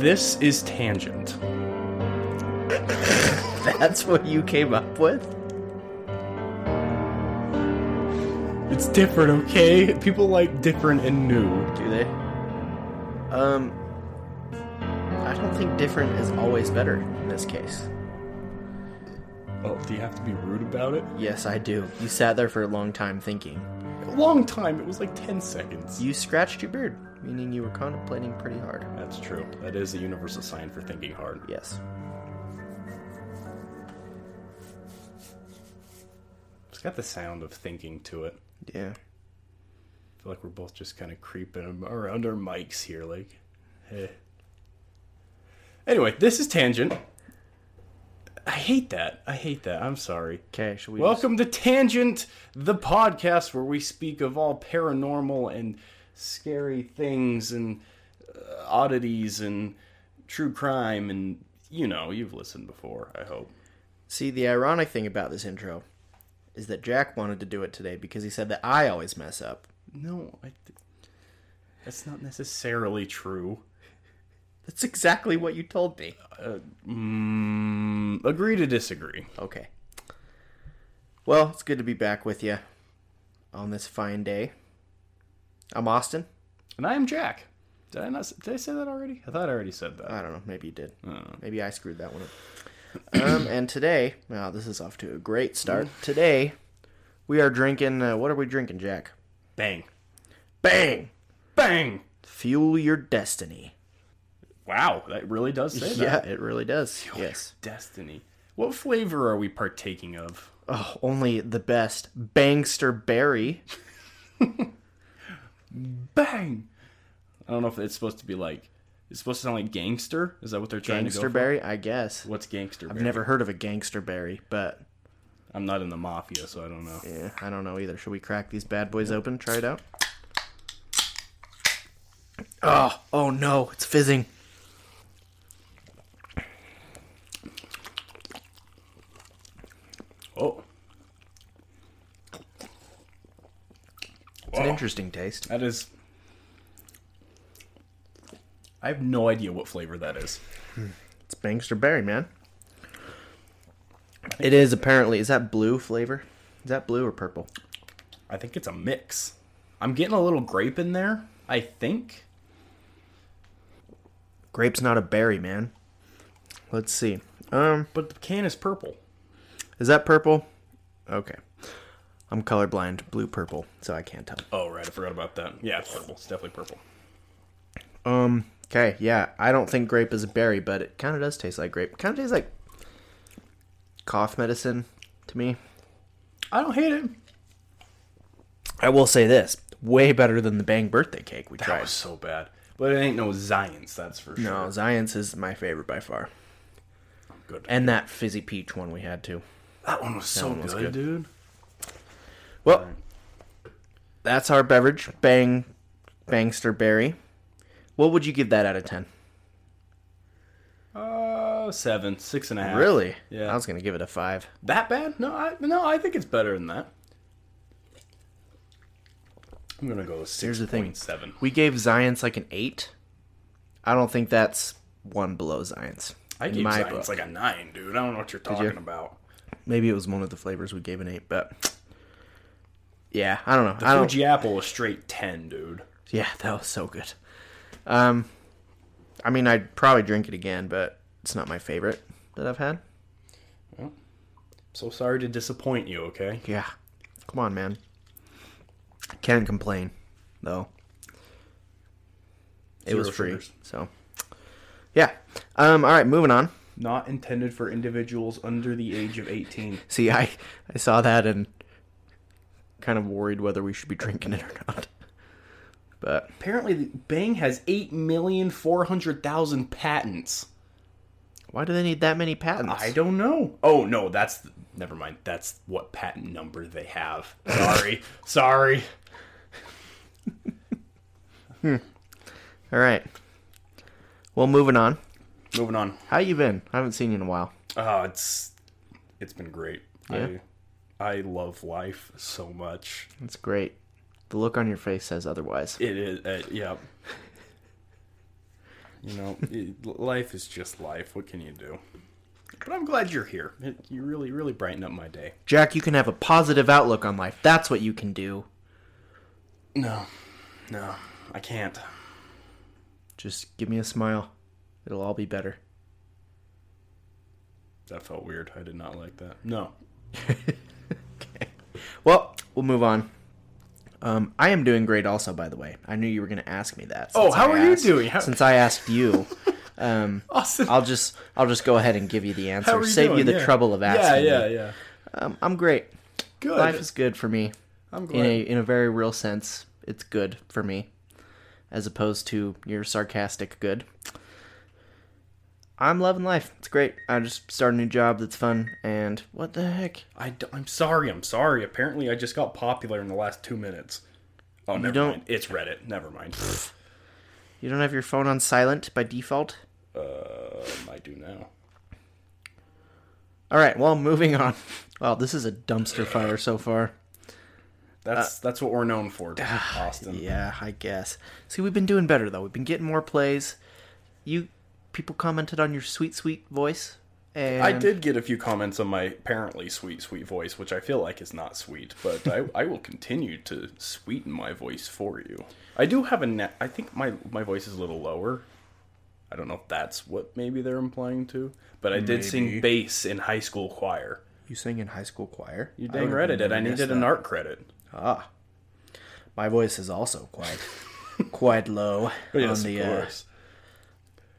This is Tangent. That's what you came up with? It's different, okay? People like different and new. Do they? Um, I don't think different is always better in this case. Oh, do you have to be rude about it? Yes, I do. You sat there for a long time thinking. Long time. It was like 10 seconds. You scratched your beard, meaning you were contemplating pretty hard. That's true. That is a universal sign for thinking hard. Yes. It's got the sound of thinking to it. Yeah. I feel like we're both just kind of creeping around our mics here, like, eh. Anyway, this is Tangent. I hate that. I hate that. I'm sorry. Okay, should we Welcome to Tangent, the podcast where we speak of all paranormal and scary things and uh, oddities and true crime and you know, you've listened before, I hope. See, the ironic thing about this intro is that Jack wanted to do it today because he said that I always mess up. No, I th- that's not necessarily true. That's exactly what you told me. Mm, agree to disagree. Okay. Well, it's good to be back with you on this fine day. I'm Austin. And I am Jack. Did I not? Did I say that already? I thought I already said that. I don't know. Maybe you did. Uh, Maybe I screwed that one up. um, and today, this is off to a great start. Today, we are drinking. Uh, what are we drinking, Jack? bang, Bang! bang. Fuel your destiny. Wow, that really does say Yeah, that. it really does. Yes. Destiny. What flavor are we partaking of? Oh, only the best. Bangster berry. Bang. I don't know if it's supposed to be like. It's supposed to sound like gangster. Is that what they're trying to Gangster go for? berry, I guess. What's gangster? I've never heard of a gangster berry, but I'm not in the mafia, so I don't know. yeah, I don't know either. Should we crack these bad boys open? Try it out. Oh, oh no, it's fizzing. Oh, It's an interesting taste. that is. I have no idea what flavor that is. It's Bangster berry, man. It is apparently. Is that blue flavor? Is that blue or purple? I think it's a mix. I'm getting a little grape in there. I think. Grape's not a berry, man. Let's see. Um, But the can is purple. is that purple? Okay. I'm colorblind, blue purple, so I can't tell. Oh, right. I forgot about that. Yeah, it's purple. It's definitely purple. Um. Okay. Yeah. I don't think grape is a berry, but it kind of does taste like grape. Kind of tastes like cough medicine to me. I don't hate it. I will say this: way better than the Bang birthday cake we That tried. was so bad. But it ain't no Zions, that's for sure. No, Zion's is my favorite by far, Good. and that fizzy peach one we had too. that one was so one was good, good. dude. Well, that's our beverage, Bang Bangster Berry. What would you give that out of ten? Uh, seven, six and a half. Really? Yeah. I was gonna give it a five. That bad? No, I no, I think it's better than that. I'm gonna go with Here's the thing. seven. We gave Zion's like an eight. I don't think that's one below Zion's. I gave my Zions book. like a nine, dude. I don't know what you're talking you? about. Maybe it was one of the flavors we gave an eight, but yeah, I don't know. The I don't. Fuji apple was straight ten, dude. Yeah, that was so good. Um, I mean, I'd probably drink it again, but it's not my favorite that I've had. Well, so sorry to disappoint you. Okay. Yeah, come on, man. Can't complain, though. It was free, sugars. so yeah. Um, all right, moving on. Not intended for individuals under the age of eighteen. See, I I saw that and kind of worried whether we should be drinking it or not. But Apparently, Bang has eight million four hundred thousand patents. why do they need that many patents? I don't know. Oh no, that's never mind. That's what patent number they have. Sorry, sorry. Hmm. All right. Well, moving on. Moving on. How you been? I haven't seen you in a while. Oh, it's it's been great. Yeah? I I love life so much. It's great. The look on your face says otherwise. It is. Uh, yeah. You know, it- life is just life. What can you do? But I'm glad you're here. It, you really, really brighten up my day. Jack, you can have a positive outlook on life. That's what you can do. No, no, I can't. Just give me a smile. It'll all be better. That felt weird. I did not like that. No. Well, we'll move on. Um, I am doing great also, by the way. I knew you were going to ask me that. Oh, how I are you doing? How- Since I asked you, um, Awesome. I'll just I'll just go ahead and give you the answer. You Save you the Yeah. trouble of asking. yeah, me. yeah. Um, I'm great. Good. Life is good for me. I'm In a in a very real sense, it's good for me, as opposed to your sarcastic good. I'm loving life. It's great. I just started a new job that's fun, and what the heck? I am sorry. I'm sorry. Apparently, I just got popular in the last two minutes. Oh, never don't- mind. It's Reddit. Never mind. You don't have your phone on silent by default? um, I do now. All right, well, moving on. Well, this is a dumpster fire so far. That's that's what we're known for, Austin. Yeah, I guess. See, we've been doing better though. We've been getting more plays. You people commented on your sweet, sweet voice, and I did get a few comments on my apparently sweet, sweet voice, which I feel like is not sweet, but I, I will continue to sweeten my voice for you. I do have a net. I think my my voice is a little lower. I don't know if that's what maybe they're implying to, but I did sing bass in high school choir. You sang in high school choir. You dang would've right I did. I guessed needed an that. art credit. Ah, my voice is also quite, quite low Yes, on the of uh, course.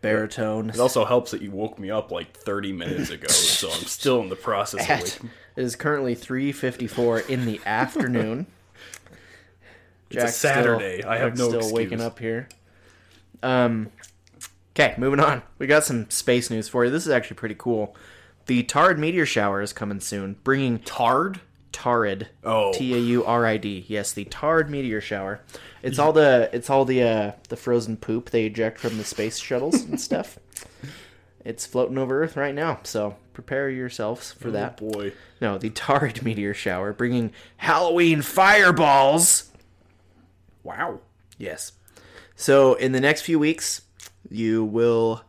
Baritone. It also helps that you woke me up like 30 minutes ago, so I'm still in the process of At- waking. it is currently three fifty four in the afternoon. It's a Saturday. I have Jack's no still excuse. waking up here. Um. Okay, moving on. We got some space news for you. This is actually pretty cool. The Tard meteor shower is coming soon, bringing Tard? Taurid. Oh. T A U R I D. Yes, the Taurid meteor shower. It's all the it's all the uh, the frozen poop they eject from the space shuttles and stuff. It's floating over Earth right now, so prepare yourselves for that. Oh boy. No, the Taurid meteor shower, bringing Halloween fireballs. Wow. Yes. So in the next few weeks, you will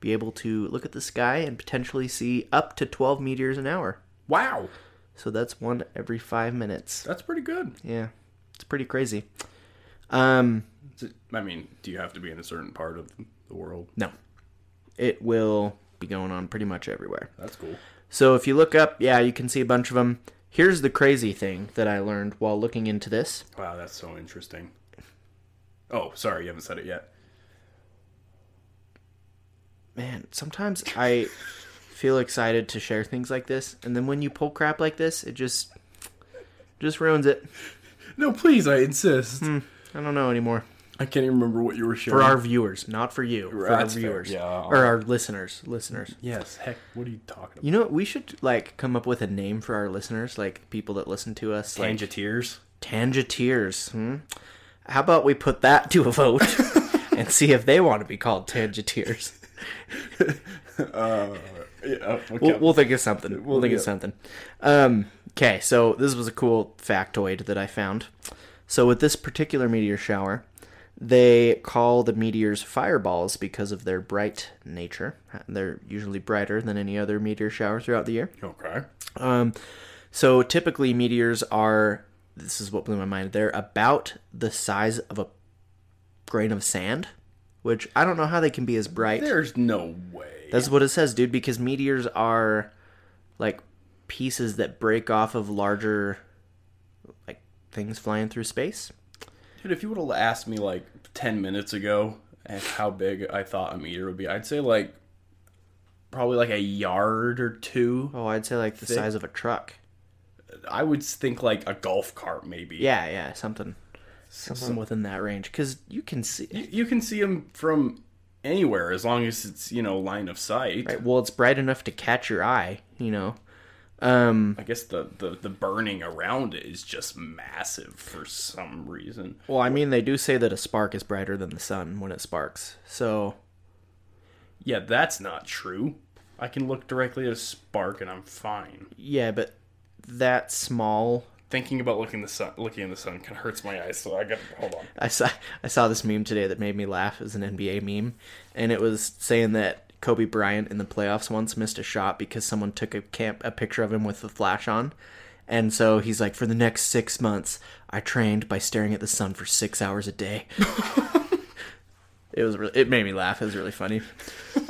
be able to look at the sky and potentially see up to 12 meteors an hour. Wow. So that's one every five minutes. That's pretty good. Yeah, it's pretty crazy. Um, it- I mean, do you have to be in a certain part of the world? no, it will be going on pretty much everywhere. That's cool. So if you look up, yeah, you can see a bunch of them. Here's the crazy thing that I learned while looking into this. Wow, that's so interesting. Oh, sorry, you haven't said it yet. Man, sometimes I feel excited to share things like this, and then when you pull crap like this, it just just ruins it. No, please, I insist. I don't know anymore. I can't even remember what you were sharing. For our viewers, not for you. For our That's fair, viewers. yeah. Or our listeners. Listeners. yes, heck, what are you talking about? You know, we should like come up with a name for our listeners, like people that listen to us. Like Tangeteers? Tangeteers. Hmm? How about we put that to a vote and see if they want to be called Tangeteers? Uh, yeah, okay. We'll, we'll think of something. We'll think of yeah. something. Um, okay, so this was a cool factoid that I found. So with this particular meteor shower, they call the meteors fireballs because of their bright nature. They're usually brighter than any other meteor shower throughout the year. okay. Um, so typically meteors are. This is what blew my mind. They're about the size of a grain of sand, which I don't know how they can be as bright. There's no way. That's what it says, dude. Because meteors are like pieces that break off of larger like things flying through space. Dude, if you would have asked me like 10 minutes ago eh, how big I thought a meteor would be, I'd say like probably like a yard or two. Oh, I'd say like the Thick. size of a truck. I would think like a golf cart maybe. Yeah, yeah, something, something within that range. Because you can see. You, you can see them from anywhere as long as it's, you know, line of sight. Right, well, it's bright enough to catch your eye. You know. Um, I guess the, the, the burning around it is just massive for some reason. well, I mean, they do say that a spark is brighter than the sun when it sparks. So, Yeah, that's not true. I can look directly at a spark and I'm fine. yeah, but that small thinking about looking the sun, looking in the sun, kind of hurts my eyes. So I got to hold on. I saw I saw this meme today that made me laugh. It was an NBA meme, and it was saying that Kobe Bryant in the playoffs once missed a shot because someone took a camp a picture of him with the flash on, and so he's like, for the next six months, I trained by staring at the sun for six hours a day. it was really, it made me laugh. It was really funny.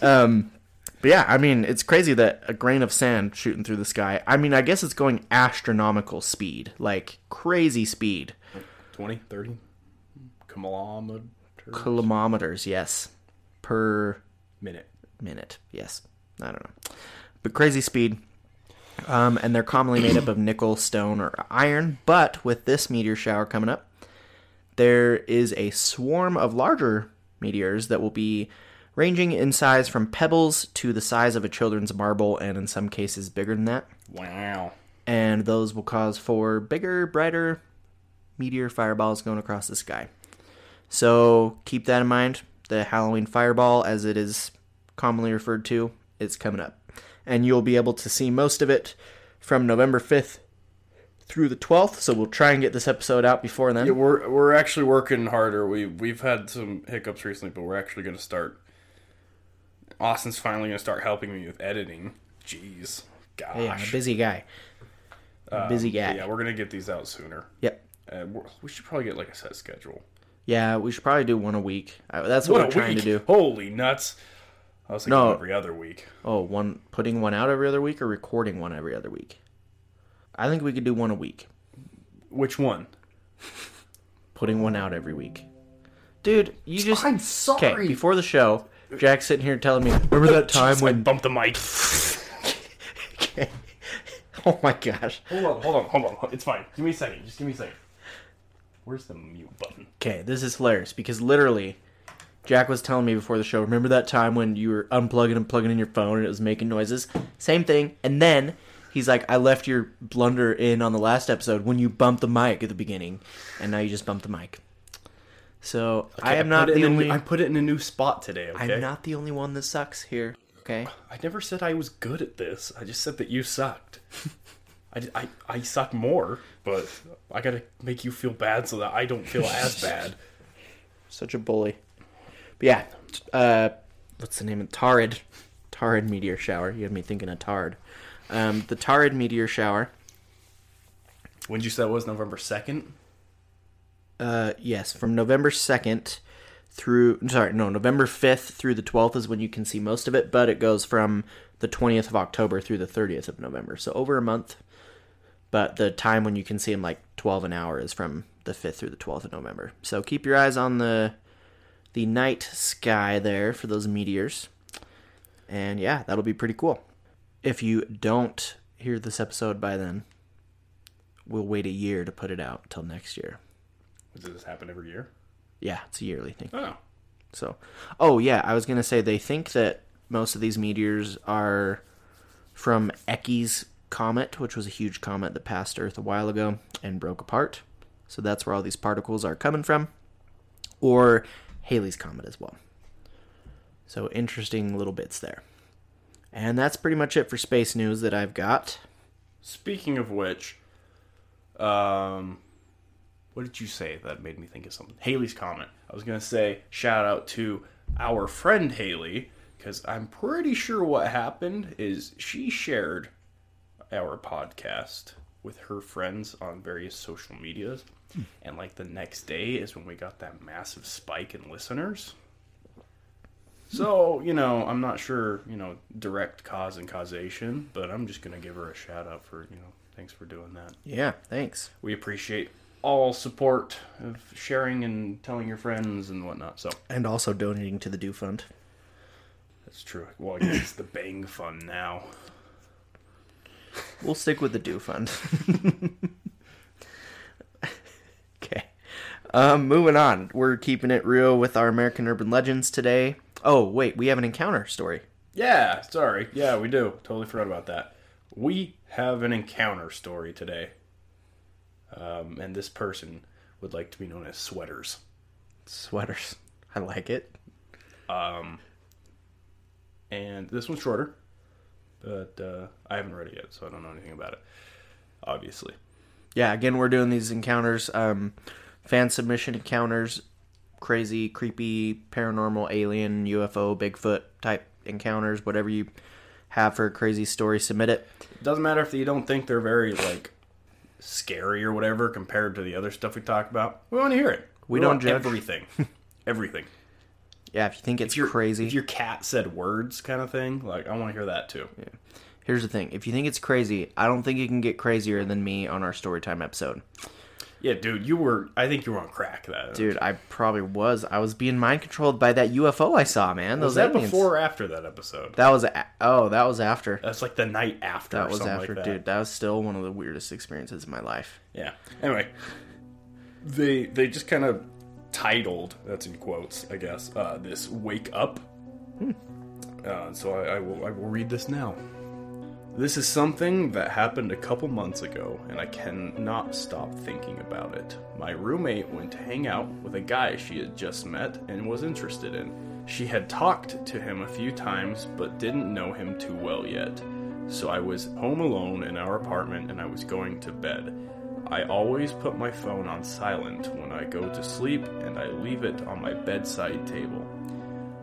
Um, but yeah, I mean, it's crazy that a grain of sand shooting through the sky. I mean, I guess it's going astronomical speed, like crazy speed. 20, 30 kilometers Kilometers, yes, per minute. minute. Yes, I don't know, but crazy speed. Um, and they're commonly made up of nickel, stone, or iron. But with this meteor shower coming up, there is a swarm of larger meteors that will be ranging in size from pebbles to the size of a children's marble, and in some cases bigger than that. Wow. And those will cause for bigger, brighter meteor fireballs going across the sky. So keep that in mind. The Halloween fireball, as it is commonly referred to, is coming up. And you'll be able to see most of it from November 5th through the 12th. So we'll try and get this episode out before then. Yeah, we're we're actually working harder. We we've had some hiccups recently, but we're actually going to start. Austin's finally going to start helping me with editing. Jeez, gosh, Yeah, I'm a busy guy. A busy guy. Yeah, we're going to get these out sooner. Yep. Uh, we're, should probably get like a set schedule. Yeah, we should probably do one a week. Uh, That's what, What we're trying week! to do. Holy nuts! I was thinking No. every other week. Oh, one putting one out every other week or recording one every other week. I think we could do one a week. Which one? Putting one out every week. Dude, you just I'm sorry. Okay, before the show, Jack's sitting here telling me, remember that time Jeez, I when bumped the mic. Oh my gosh. hold on, hold on, hold on. It's fine. Give me a second. Just give me a second. Where's the mute button? Okay, this is hilarious because literally Jack was telling me before the show, remember that time when you were unplugging and plugging in your phone and it was making noises? Same thing. And then he's like, I left your blunder in on the last episode when you bumped the mic at the beginning, and now you just bumped the mic. So I am put not it the only. new- I put it in a new spot today. Okay. I'm not the only one that sucks here. Okay. I never said I was good at this. I just said that you sucked. I, I, I suck more, but I gotta make you feel bad so that I don't feel as bad. Such a bully. But yeah, uh, what's the name of Taurid? Taurid meteor shower. You had me thinking of Tard. Um, the Taurid meteor shower. When did you say that was November 2nd? Uh, yes, from November second through sorry, no, November fifth through the twelfth is when you can see most of it, but it goes from the twentieth of October through the thirtieth of November, so over a month. But the time when you can see them like twelve an hour is from the fifth through the twelfth of November. So keep your eyes on the the night sky there for those meteors. And yeah, that'll be pretty cool. If you don't hear this episode by then, we'll wait a year to put it out till next year. Does this happen every year? Yeah, it's a yearly thing. Oh. So, oh yeah, I was gonna say they think that most of these meteors are from Encke's comet, which was a huge comet that passed Earth a while ago and broke apart. So that's where all these particles are coming from, or Halley's comet as well. So interesting little bits there. And that's pretty much it for space news that I've got. Speaking of which, um, what did you say that made me think of something? Haley's comment. I was gonna say shout out to our friend Haley because I'm pretty sure what happened is she shared our podcast with her friends on various social medias, hmm. and like the next day is when we got that massive spike in listeners. So, you know, I'm not sure, you know, direct cause and causation, but I'm just going to give her a shout out for, you know, thanks for doing that. Yeah, thanks. We appreciate all support of sharing and telling your friends and whatnot. So, And also donating to the Do Fund. that's true. Well, I guess it's the Bang Fund now. We'll stick with the Do Fund. okay. Um, moving on. We're keeping it real with our American Urban Legends today. Oh, wait, we have an encounter story. Yeah, sorry. Yeah, we do. Totally forgot about that. We have an encounter story today. Um, and this person would like to be known as Sweaters. Sweaters. I like it. and this one's shorter, but uh, I haven't read it yet, so I don't know anything about it. Obviously, yeah, again, we're doing these encounters, um, fan submission encounters, crazy, creepy, paranormal, alien, UFO, Bigfoot type encounters, whatever you have for a crazy story, submit it. Doesn't matter if you don't think they're very like scary or whatever compared to the other stuff we talk about. We want to hear it. We don't want judge. everything. everything. Yeah, if you think it's If crazy, if your cat said words, kind of thing. Like I want to hear that too. here's the thing: if you think it's crazy, I don't think it can get crazier than me on our storytime episode. Yeah, dude, you were. I think you were on crack. That Dude, I probably was. I was being mind controlled by that UFO I saw, man. was that aliens. before or after that episode? That was a- oh, that was after. That's like the night after. That was after, like that. dude. That was still one of the weirdest experiences of my life. Yeah. Anyway, they they just kind of titled that's in quotes, I guess. Uh, this "Wake Up." Uh, so I, I will I will read this now. This is something that happened a couple months ago, and I cannot stop thinking about it. My roommate went to hang out with a guy she had just met and was interested in. She had talked to him a few times, but didn't know him too well yet. So I was home alone in our apartment and I was going to bed. I always put my phone on silent when I go to sleep and I leave it on my bedside table.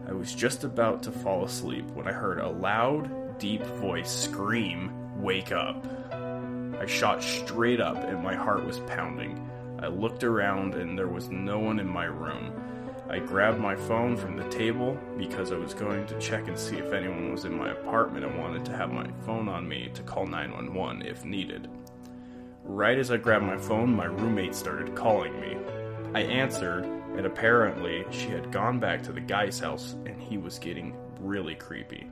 I was just about to fall asleep when I heard a loud, deep voice scream, Wake up! I shot straight up and my heart was pounding. I looked around and there was no one in my room. I grabbed my phone from the table because I was going to check and see if anyone was in my apartment and wanted to have my phone on me to call 911 if needed. Right as I grabbed my phone, my roommate started calling me. I answered, and apparently she had gone back to the guy's house and he was getting really creepy.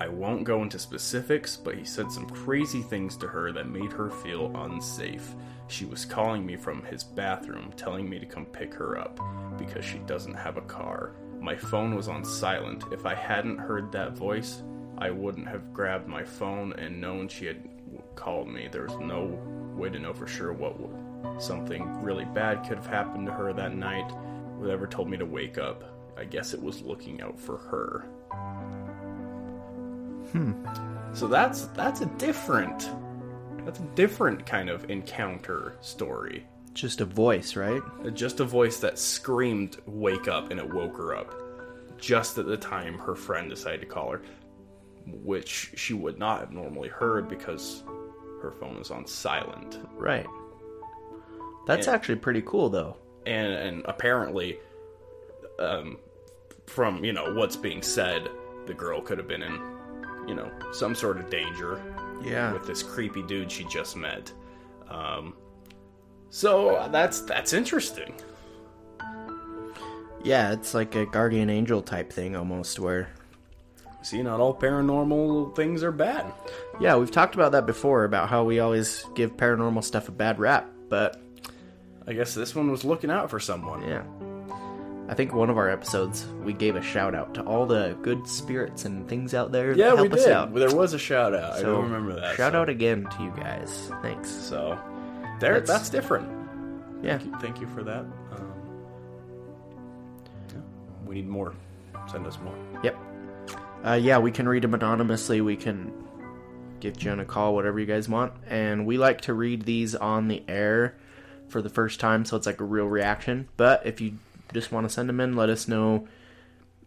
I won't go into specifics, but he said some crazy things to her that made her feel unsafe. She was calling me from his bathroom, telling me to come pick her up because she doesn't have a car. My phone was on silent. If I hadn't heard that voice, I wouldn't have grabbed my phone and known she had called me. There was no way to know for sure what w- something really bad could have happened to her that night. Whatever told me to wake up. I guess it was looking out for her. So that's that's a different that's a different kind of encounter story. Just a voice, right? Just a voice that screamed "wake up" and it woke her up. Just at the time her friend decided to call her, which she would not have normally heard because her phone is on silent. Right. That's Yeah. actually pretty cool, though. and and apparently um from you know what's being said the girl could have been in you know some sort of danger Yeah. with this creepy dude she just met um so that's that's interesting Yeah, it's like a guardian angel type thing almost, where. see not all paranormal things are bad Yeah, we've talked about that before, about how we always give paranormal stuff a bad rap, but i guess this one was looking out for someone yeah. I think one of our episodes, we gave a shout out to all the good spirits and things out there that yeah help we us did out. there was a shout out i So, don't remember that Shout so, out again to you guys. Thanks. so there That's- that's different Yeah. thank you for that. Um, yeah, we need more. Send us more. Yep. Uh, yeah, we can read them anonymously. We can give Jen a call, whatever you guys want. And we like to read these on the air for the first time, so it's like a real reaction. But if you just want to send them in, let us know,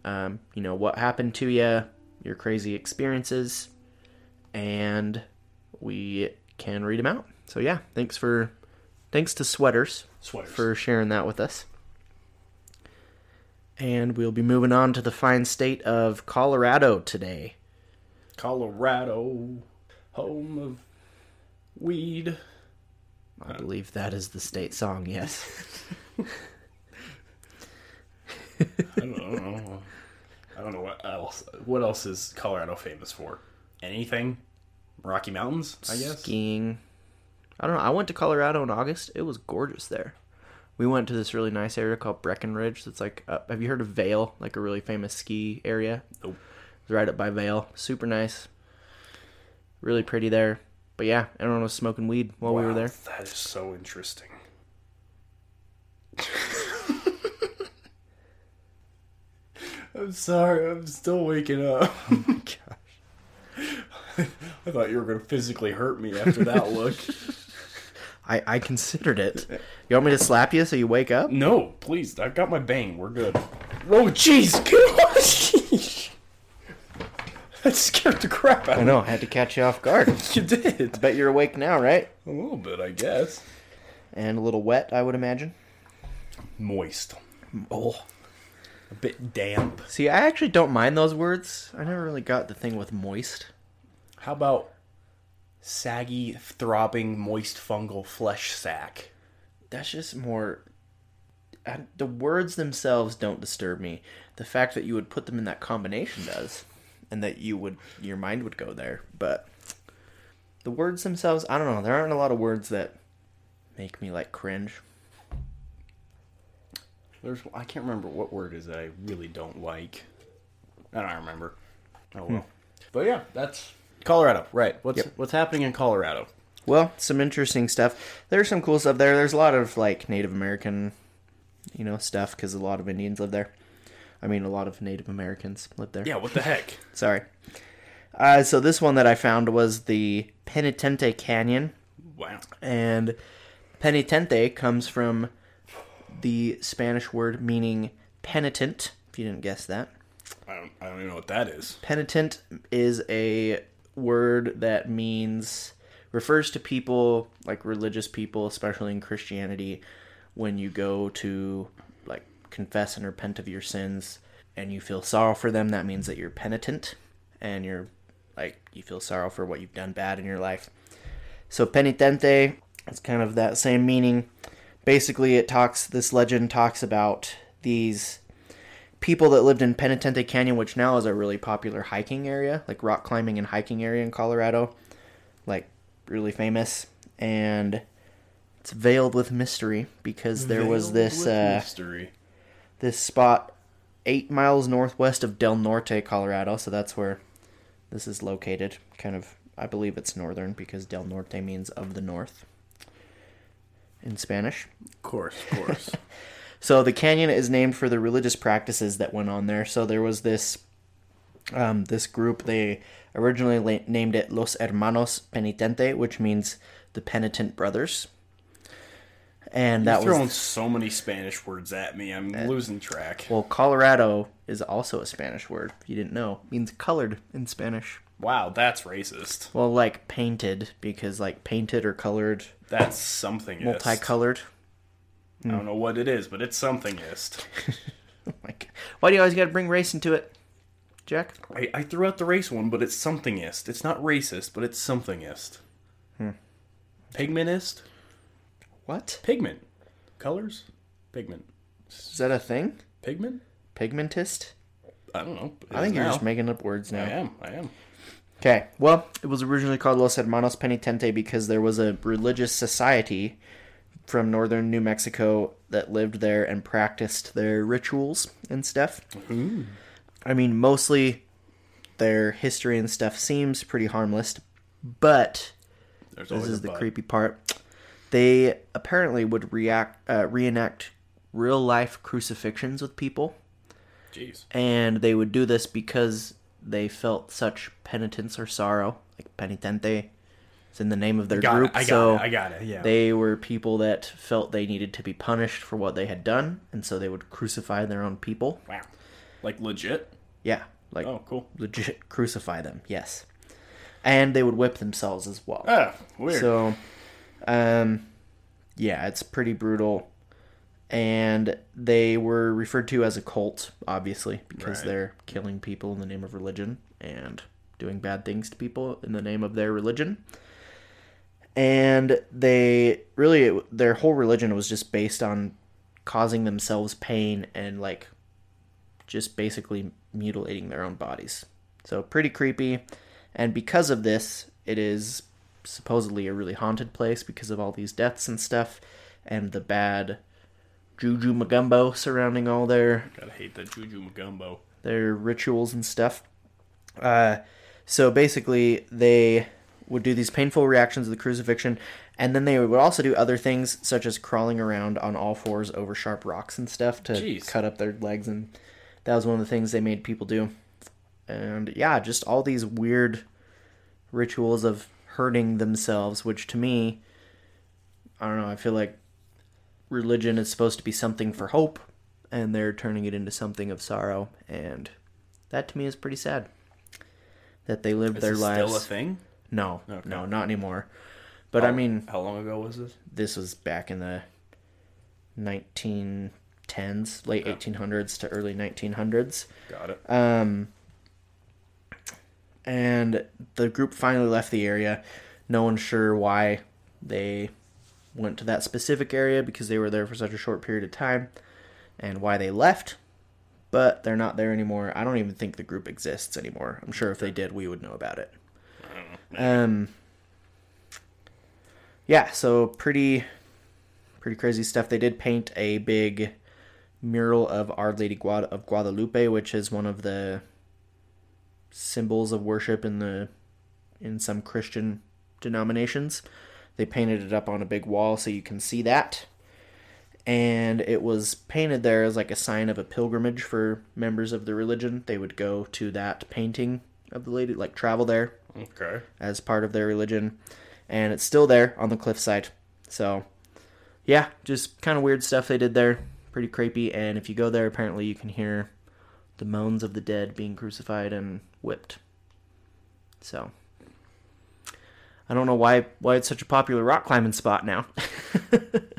um, you know, what happened to you, your crazy experiences, and we can read them out. So yeah, thanks for, thanks to Sweaters Sweaters. for sharing that with us. And we'll be moving on to the fine state of Colorado today. Colorado, home of weed. I believe that is the state song, yes. I don't, know. I don't know what else. What else is Colorado famous for? Anything? Rocky Mountains, I guess. Skiing. I don't know. I went to Colorado in August. It was gorgeous there. We went to this really nice area called Breckenridge. That's like, up, have you heard of Vail? Like a really famous ski area. Nope. It's right up by Vail. Super nice. Really pretty there. But yeah, everyone was smoking weed while we were there. That is so interesting. I'm sorry, I'm still waking up. Oh my gosh. I thought you were going to physically hurt me after that look. I, I considered it. You want me to slap you so you wake up? No, please. I've got my bang. We're good. Oh, jeez. That scared the crap out of me. I know, I had to catch you off guard. You did. I Bet you're awake now, right? A little bit, I guess. And a little wet, I would imagine. Moist. Oh. A bit damp. See, I actually don't mind those words. I never really got the thing with moist. How about saggy, throbbing, moist fungal flesh sac? That's just more. I, the words themselves don't disturb me. The fact that you would put them in that combination does, and that you would your mind would go there. But the words themselves, I don't know. There aren't a lot of words that make me like cringe. There's I can't remember what word is that I really don't like. I don't remember. Oh well. But yeah, that's Colorado. Right. What's Yep. what's happening in Colorado? Well, some interesting stuff. There's some cool stuff there. There's a lot of like Native American, you know, stuff because a lot of Indians live there. I mean, a lot of Native Americans live there. Yeah, what the heck? Sorry. Uh, so this one that I found was the Penitente Canyon, Wow. and penitente comes from the Spanish word meaning penitent. If you didn't guess that, I don't I don't even know what that is. penitent is a word that means refers to people like religious people, especially in Christianity, when you go to like confess and repent of your sins and you feel sorrow for them, that means that you're penitent and you're like you feel sorrow for what you've done bad in your life. So penitente is kind of that same meaning. Basically, it talks. This legend talks about these people that lived in Penitente Canyon, which now is a really popular hiking area, like rock climbing and hiking area in Colorado, like really famous, and it's veiled with mystery because there was this uh, mystery. this spot eight miles northwest of Del Norte, Colorado. So that's where this is located. Kind of, I believe it's northern because Del Norte means of the north in Spanish. Of course, of course. So the canyon is named for the religious practices that went on there. So there was this um, this group. They originally la- named it Los Hermanos Penitente, which means the penitent brothers. And You're that throwing was so many Spanish words at me. I'm losing track. well, Colorado is also a Spanish word. If you didn't know, it means colored in Spanish. Wow, that's racist. Well, like painted because like painted or colored, That's something. multicolored. I don't know what it is, but it's somethingist. Oh my God. Why do you always got to bring race into it, Jack? I, I threw out the race one, but it's somethingist. It's not racist, but it's somethingist. Hmm. Pigmentist? What Pigment. Colors? Pigment. is that a thing? Pigment? Pigmentist? I don't know. I think you're just making up words now. I am. I am. Okay, well, it was originally called Los Hermanos Penitente because there was a religious society from northern New Mexico that lived there and practiced their rituals and stuff. I mean, mostly their history and stuff seems pretty harmless, but There's this is the but. creepy part. They apparently would react, uh, reenact real life crucifixions with people Jeez. and they would do this because they felt such penitence or sorrow, like penitente. It's in the name of their Got group. it. I got so it. I got it. Yeah. they were people that felt they needed to be punished for what they had done, and so they would crucify their own people. wow. Like legit? Yeah, like Oh, cool. legit crucify them. Yes, and they would whip themselves as well. Ah, weird. So, um, yeah, it's pretty brutal. And they were referred to as a cult, obviously, because Right. they're killing people in the name of religion and doing bad things to people in the name of their religion. And they really, their whole religion was just based on causing themselves pain and, like, just basically mutilating their own bodies. So, pretty creepy. And because of this, it is supposedly a really haunted place because of all these deaths and stuff and the bad juju magumbo surrounding all their Gotta hate that Juju Magumbo. their rituals and stuff. Uh, so basically, they would do these painful reactions of the crucifixion, and then they would also do other things such as crawling around on all fours over sharp rocks and stuff to Jeez. cut up their legs, and that was one of the things they made people do. And yeah, just all these weird rituals of hurting themselves, which to me, I don't know. I feel like religion is supposed to be something for hope, and they're turning it into something of sorrow, and that to me is pretty sad. That they live Is their this lives. still a thing? No, Okay. no, not anymore. But I mean, how long ago was this? this was back in the 1910s, late 1800s to early 1900s. Got it. Um, and the group finally left the area. No one's sure why they went to that specific area because they were there for such a short period of time and why they left. But they're not there anymore. I don't even think the group exists anymore. I'm sure if they did, we would know about it. Um, yeah, so pretty, pretty crazy stuff. They did paint a big mural of Our Lady of Guadalupe, which is one of the symbols of worship in the in some Christian denominations. They painted it up on a big wall so you can see that. And it was painted there as like a sign of a pilgrimage for members of the religion. They would go to that painting of the lady, like travel there Okay. as part of their religion. And it's still there on the cliffside. So, yeah, just kind of weird stuff they did there. Pretty creepy. And if you go there, apparently you can hear the moans of the dead being crucified and whipped. So, I don't know why why it's such a popular rock climbing spot now. but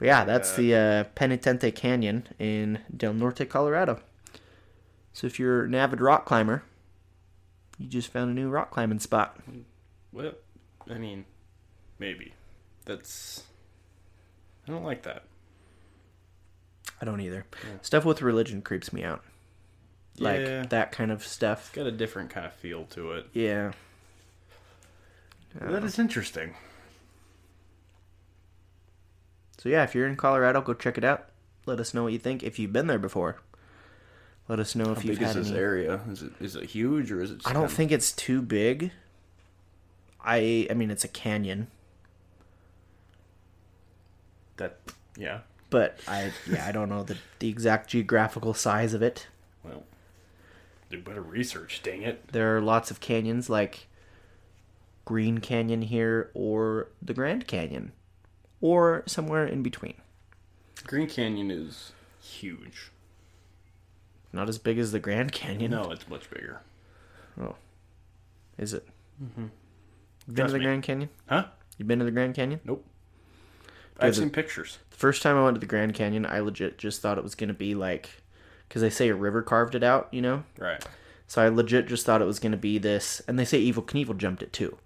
yeah, that's the uh, Penitente Canyon in Del Norte, Colorado. So if you're an avid rock climber, you just found a new rock climbing spot. Well, I mean, maybe. That's. I don't like that. I don't either. Stuff with religion creeps me out. Like Yeah. that kind of stuff. It's Got a different kind of feel to it. Yeah. That is interesting. So yeah, if you're in Colorado, go check it out. Let us know what you think. If you've been there before, let us know if How you've big is had this any. area? Is it is it huge or is it? Just I don't kind of- think it's too big. I I mean it's a canyon, that. Yeah. but I yeah I don't know the the exact geographical size of it. Well, do better research. Dang it. There are lots of canyons like Green Canyon here or the Grand Canyon or somewhere in between. Green Canyon is huge. Not as big as the Grand Canyon. No, it's much bigger. Oh. Is it? Mm-hmm. Been Trust to the me. Grand Canyon? Huh? You been to the Grand Canyon? Nope. I've seen pictures. The first time I went to the Grand Canyon, I legit just thought it was going to be like cuz they say a river carved it out, you know? Right. So I legit just thought it was going to be this and they say Evel Knievel jumped it too.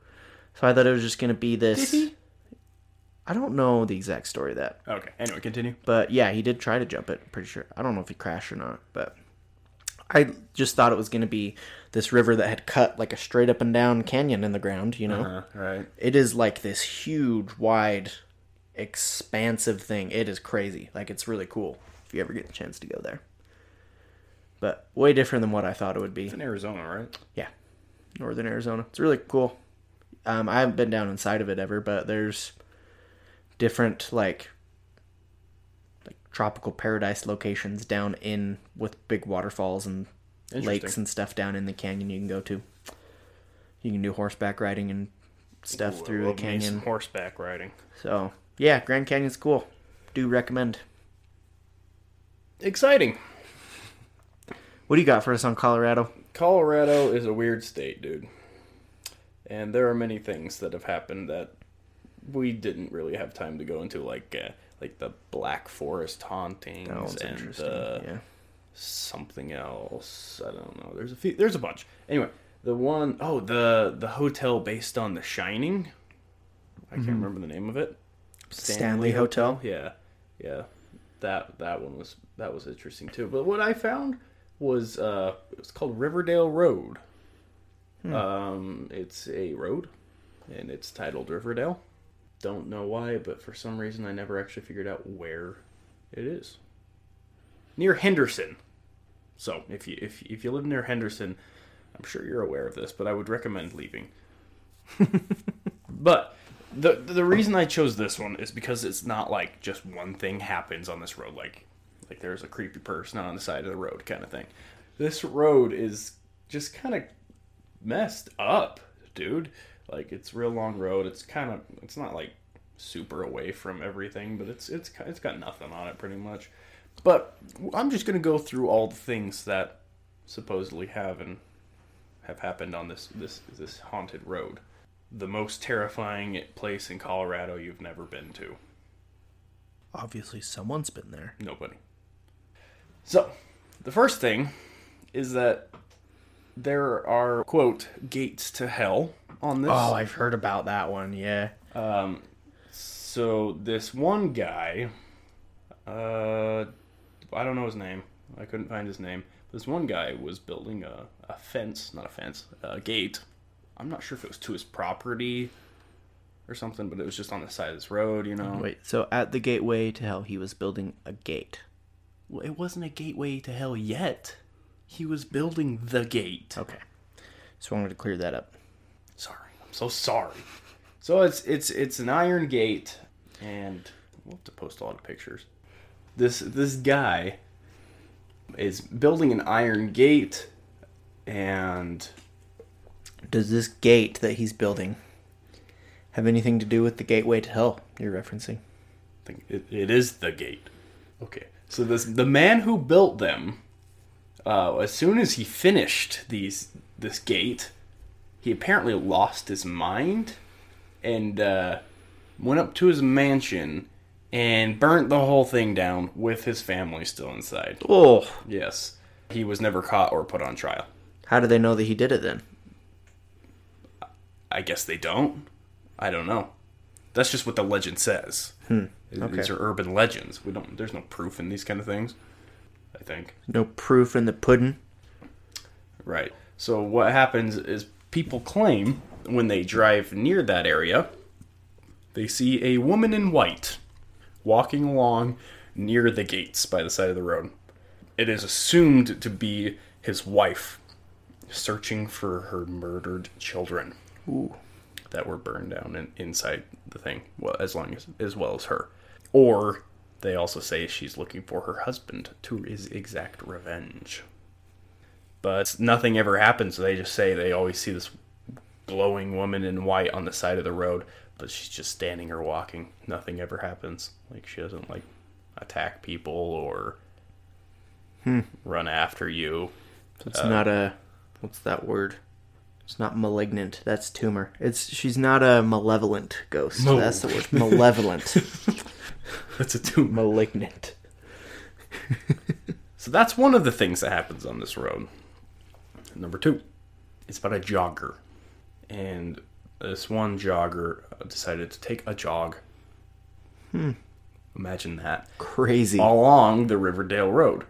So I thought it was just going to be this Did he? I don't know the exact story of that. Okay. Anyway, continue. But yeah, he did try to jump it. Pretty sure. I don't know if he crashed or not, but I just thought it was going to be this river that had cut like a straight up and down canyon in the ground. You know, Uh, right. it is like this huge, wide, expansive thing. It is crazy. Like it's really cool if you ever get the chance to go there. But way different than what I thought it would be. It's in Arizona, right? Yeah, northern Arizona. It's really cool. Um, I haven't been down inside of it ever, but there's different like like tropical paradise locations down in with big waterfalls and lakes and stuff down in the canyon you can go to. You can do horseback riding and stuff Ooh, through the love me some canyon. horseback riding. So yeah, Grand Canyon's cool. Do recommend. Exciting. What do you got for us on Colorado? Colorado is a weird state, dude. And there are many things that have happened that we didn't really have time to go into, like uh, like the Black Forest hauntings and uh, yeah. something else. I don't know. There's a few. There's a bunch. Anyway, the one oh the the hotel based on The Shining. I can't remember the name of it. Mm-hmm. Stanley Hotel? Yeah, yeah. That that one was that was interesting too. But what I found was uh, it was called Riverdale Road. Hmm. Um, it's a road, and it's titled Riverdale. Don't know why, but for some reason I never actually figured out where it is. Near Henderson. So if you if if you live near Henderson, I'm sure you're aware of this, but I would recommend leaving. but the the reason I chose this one is because it's not like just one thing happens on this road, like like there's a creepy person on the side of the road kind of thing. This road is just kind of messed up, dude. Like it's real long road. It's kind of it's not like super away from everything, but it's it's it's got nothing on it pretty much. But I'm just gonna go through all the things that supposedly have and have happened on this this this haunted road. The most terrifying place in Colorado you've never been to. Obviously, someone's been there. Nobody. So, the first thing is that there are quote gates to hell on this. Oh, I've heard about that one. Yeah. Um, so this one guy, uh, I don't know his name. I couldn't find his name. This one guy was building a, a fence, not a fence, a gate. I'm not sure if it was to his property or something, but it was just on the side of this road, you know. Wait. So at the gateway to hell, he was building a gate. Well, it wasn't a gateway to hell yet. He was building the gate. Okay. So I wanted to clear that up. Sorry, I'm so sorry. So it's it's it's an iron gate, and we'll have to post a lot of pictures. This this guy is building an iron gate, and Does this gate that he's building have anything to do with the gateway to hell you're referencing? I think it, it is the gate. Okay, so this the man who built them. Uh, as soon as he finished these this gate, he apparently lost his mind and uh, went up to his mansion and burnt the whole thing down with his family still inside. Oh, Yes, he was never caught or put on trial. how do they know that he did it then? I guess they don't. I don't know. That's just what the legend says. Hmm. These are urban legends. We don't. There's no proof in these kind of things. I think. No proof in the pudding. Right. So what happens is people claim when they drive near that area, they see a woman in white walking along near the gates by the side of the road. It is assumed to be his wife searching for her murdered children Ooh. that were burned down in, inside the thing, well, as long as as well as her. Or they also say she's looking for her husband to his exact revenge. But nothing ever happens. They just say they always see this glowing woman in white on the side of the road, but she's just standing or walking. Nothing ever happens. Like she doesn't like attack people or hmm. run after you. It's not a what's that word? It's not malignant. That's tumor. It's she's not a malevolent ghost. No. That's the word. Malevolent. That's a tomb. Malignant. So that's one of the things that happens on this road. Number two, it's about a jogger. And this one jogger decided to take a jog. Hmm. Imagine that. Crazy. Along the Riverdale Road.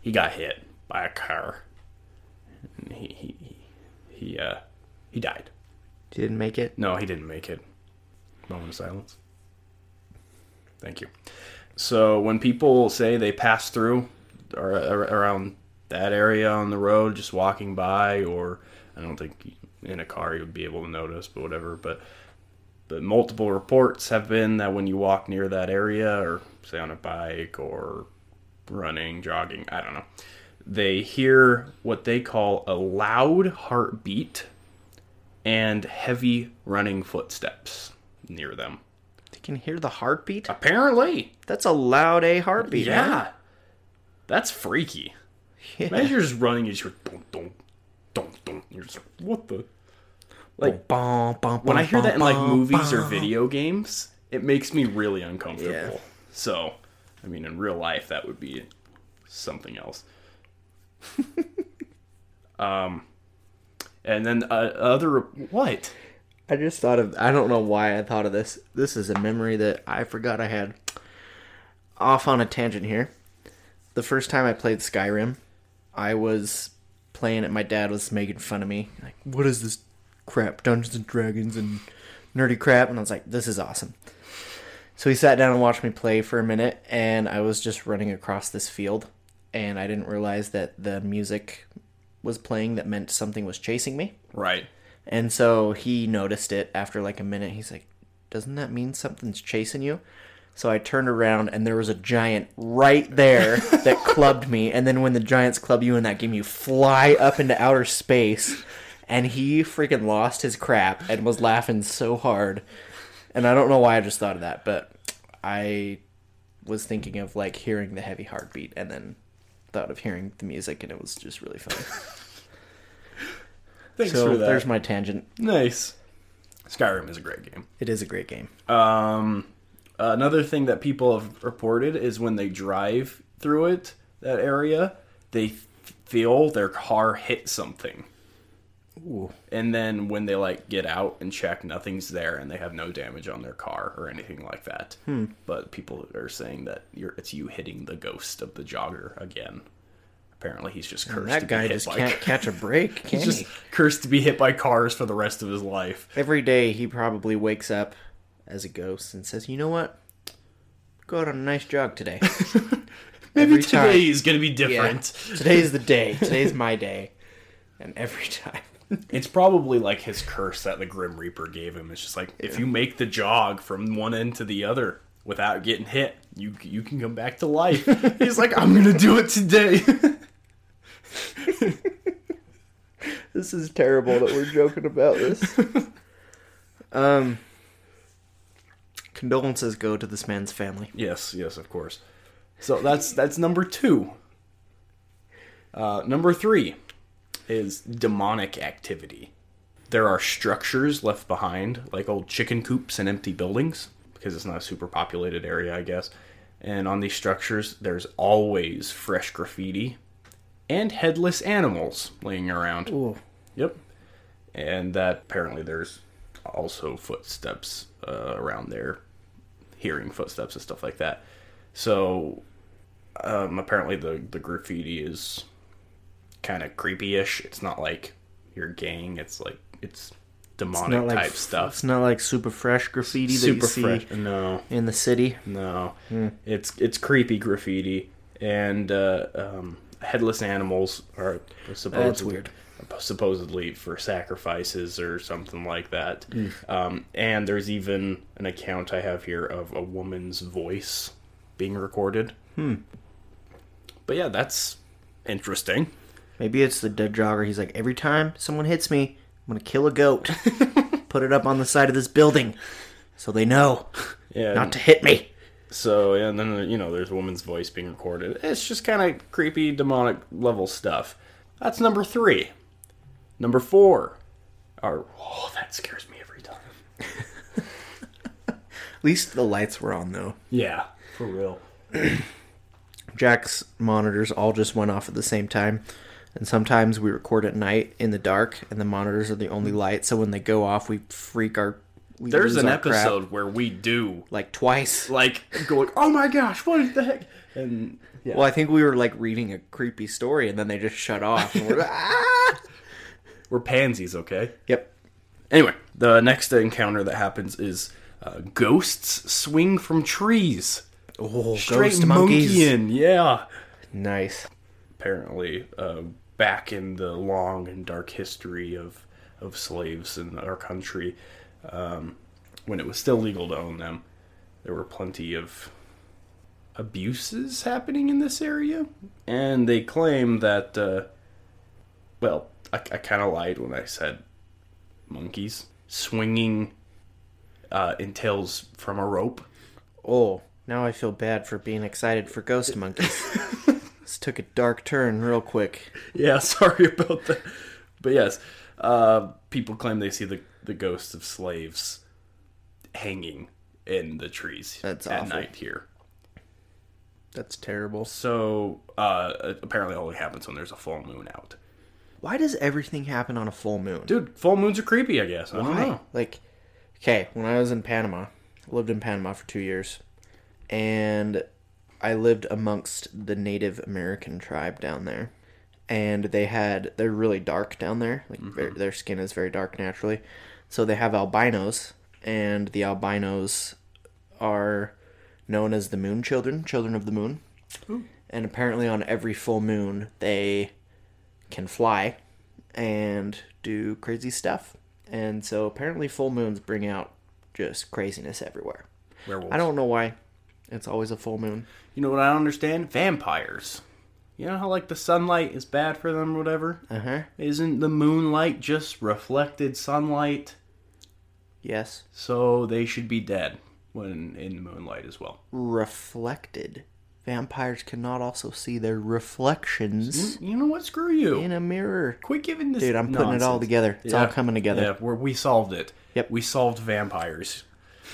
He got hit by a car. And he, he, he, he, uh, he died. Didn't make it. No, he didn't make it. Moment of silence. Thank you. So when people say they pass through or, or around that area on the road, just walking by, or I don't think in a car you would be able to notice, but whatever. But but multiple reports have been that when you walk near that area, or say on a bike or running, jogging, I don't know, they hear what they call a loud heartbeat and heavy running footsteps near them. They can hear the heartbeat. Apparently, That's a loud a heartbeat. yeah, man. that's freaky. Yeah. Imagine you're just running and you're dun, dun, dun, dun. You're just like, what the? Like when I hear that in like movies or video games, it makes me really uncomfortable. Yeah. So, I mean, in real life, that would be something else. um, and then uh, other what? I just thought of. I don't know why I thought of this. This is a memory that I forgot I had. Off on a tangent here. The first time I played Skyrim, I was playing it. My dad was making fun of me. Like, what is this crap? Dungeons and Dragons and nerdy crap. And I was like, this is awesome. So he sat down and watched me play for a minute, and I was just running across this field, and I didn't realize that the music was playing that meant something was chasing me. Right. And so he noticed it after like a minute. He's like, Doesn't that mean something's chasing you? So I turned around and there was a giant right there that clubbed me. And then when the giants club you in that game, you fly up into outer space. and he freaking lost his crap and was laughing so hard. And I don't know why I just thought of that, but I was thinking of like hearing the heavy heartbeat and then thought of hearing the music and it was just really funny. Thanks so for that. there's my tangent. Nice. Skyrim is a great game. It is a great game. Um, another thing that people have reported is when they drive through it, that area, they f- feel their car hit something. Ooh. And then when they like get out and check, nothing's there, and they have no damage on their car or anything like that. Hmm. But people are saying that you're, it's you hitting the ghost of the jogger again. Apparently, he's just cursed. to That be guy hit just by- can't catch a break, can He's just cursed to be hit by cars for the rest of his life. Every day he probably wakes up as a ghost and says, "You know what? Go out on a nice jog today." Maybe Every today time. is going to be Yeah. different. Today's the day. Today's my day. And every time. It's probably like his curse that the Grim Reaper gave him. It's just like if you make the jog from one end to the other without getting hit, you you can come back to life. He's like, I'm gonna do it today. This is terrible that we're joking about this. um condolences go to this man's family. yes, yes, of course. So that's that's number two. Uh, number three is demonic activity. There are structures left behind, like old chicken coops and empty buildings, because it's not a super populated area, I guess. And on these structures, there's always fresh graffiti and headless animals laying around. Ooh. Yep. And that apparently there's also footsteps uh, around there, hearing footsteps and stuff like that. So um, apparently the the graffiti is kind of creepy-ish. It's not like your gang. It's like it's demonic like type stuff. It's not like super fresh graffiti that Super you see fresh. No, in the city. no. It's it's creepy graffiti and uh, um, headless animals are supposedly That's weird. supposedly for sacrifices or something like that. Um, and there's even an account I have here of a woman's voice being recorded. Hmm. But yeah, that's interesting. Maybe it's the dead jogger. He's like, every time someone hits me, I'm gonna kill a goat. Put it up on the side of this building, so they know Yeah. not to hit me. So yeah, and then you know there's a woman's voice being recorded. It's just kind of creepy, demonic level stuff. That's number three. Number four, oh that scares me every time. At least the lights were on though. Yeah, for real. Jack's monitors all just went off at the same time. And sometimes we record at night in the dark, and the monitors are the only light. So when they go off, we freak our. We There's an our crap, episode where we do like twice. like going, oh my gosh, what the heck? And yeah, Well, I think we were like reading a creepy story, and then they just shut off. And we're ah! we're pansies, okay? Yep. Anyway, the next encounter that happens is uh, ghosts swing from trees. Oh, Straight ghost monkeys. monkeying, yeah. Nice. apparently uh, back in the long and dark history of of slaves in our country, um, when it was still legal to own them, there were plenty of abuses happening in this area, and they claim that. Uh, well, I, I kind of lied when I said monkeys swinging uh, entails from a rope. Oh, now I feel bad for being excited for ghost monkeys. this took a dark turn real quick. Yeah, sorry about that. But yes, uh, people claim they see the, the ghosts of slaves hanging in the trees That's at awful. night here. That's terrible. So uh, apparently, it only happens when there's a full moon out. Why does everything happen on a full moon? Dude, full moons are creepy. I guess. I don't Why? know. Like, okay, when I was in Panama, I lived in Panama for two years, and I lived amongst the Native American tribe down there, and they had they're really dark down there. Like very, their skin is very dark naturally, so they have albinos, and the albinos are known as the Moon Children, children of the moon. And apparently, on every full moon, they can fly and do crazy stuff. And so apparently full moons bring out just craziness everywhere. Werewolves. I don't know why it's always a full moon. You know what I don't understand? Vampires. You know how like the sunlight is bad for them or whatever? Uh huh. Isn't the moonlight just reflected sunlight? Yes. So they should be dead when in the moonlight as well. Reflected. Vampires cannot also see their reflections You know what? Screw you. in a mirror. Quit giving this. Dude, I'm putting it all together. It's all coming together. Yeah, we're, we solved it. Yep. We solved vampires.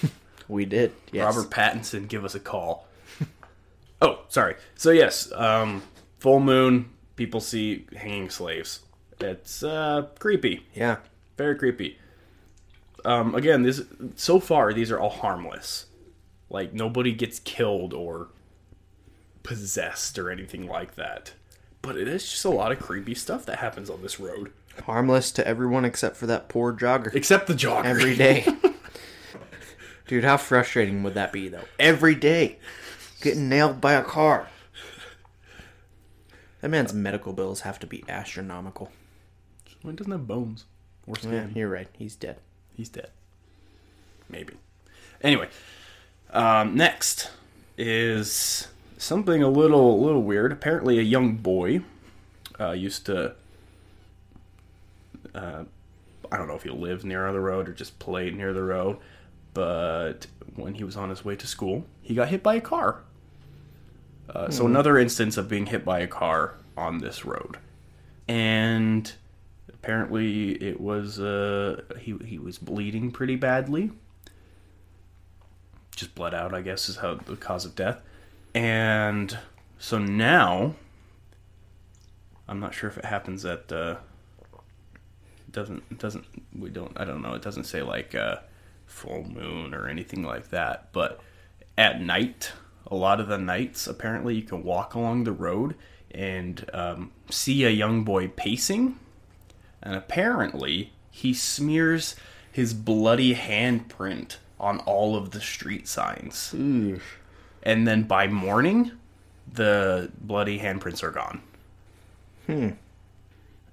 We did. Yes. Robert Pattinson, give us a call. oh, sorry. So yes, um, full moon. People see hanging slaves. It's uh, creepy. Yeah. Very creepy. Um, again, this so far these are all harmless. Like nobody gets killed or possessed or anything like that. But it is just a lot of creepy stuff that happens on this road. Harmless to everyone except for that poor jogger. Except the jogger. Every day. Dude, how frustrating would that be, though? Every day. Getting nailed by a car. That man's medical bills have to be astronomical. He doesn't have bones or skin. Yeah, you're right. He's dead. He's dead. Maybe. Anyway, um, next is something a little a little weird. Apparently, a young boy uh, used to. Uh, I don't know if he lived near the road or just played near the road, but when he was on his way to school, he got hit by a car. Uh, So another instance of being hit by a car on this road, and apparently it was uh, he he was bleeding pretty badly. Just bled out, I guess, is how the cause of death. And so now, I'm not sure if it happens at. Uh, doesn't doesn't we don't I don't know it doesn't say like uh, full moon or anything like that, but at night, a lot of the nights apparently you can walk along the road and um, see a young boy pacing and apparently he smears his bloody handprint on all of the street signs. And then by morning, the bloody handprints are gone. Hmm.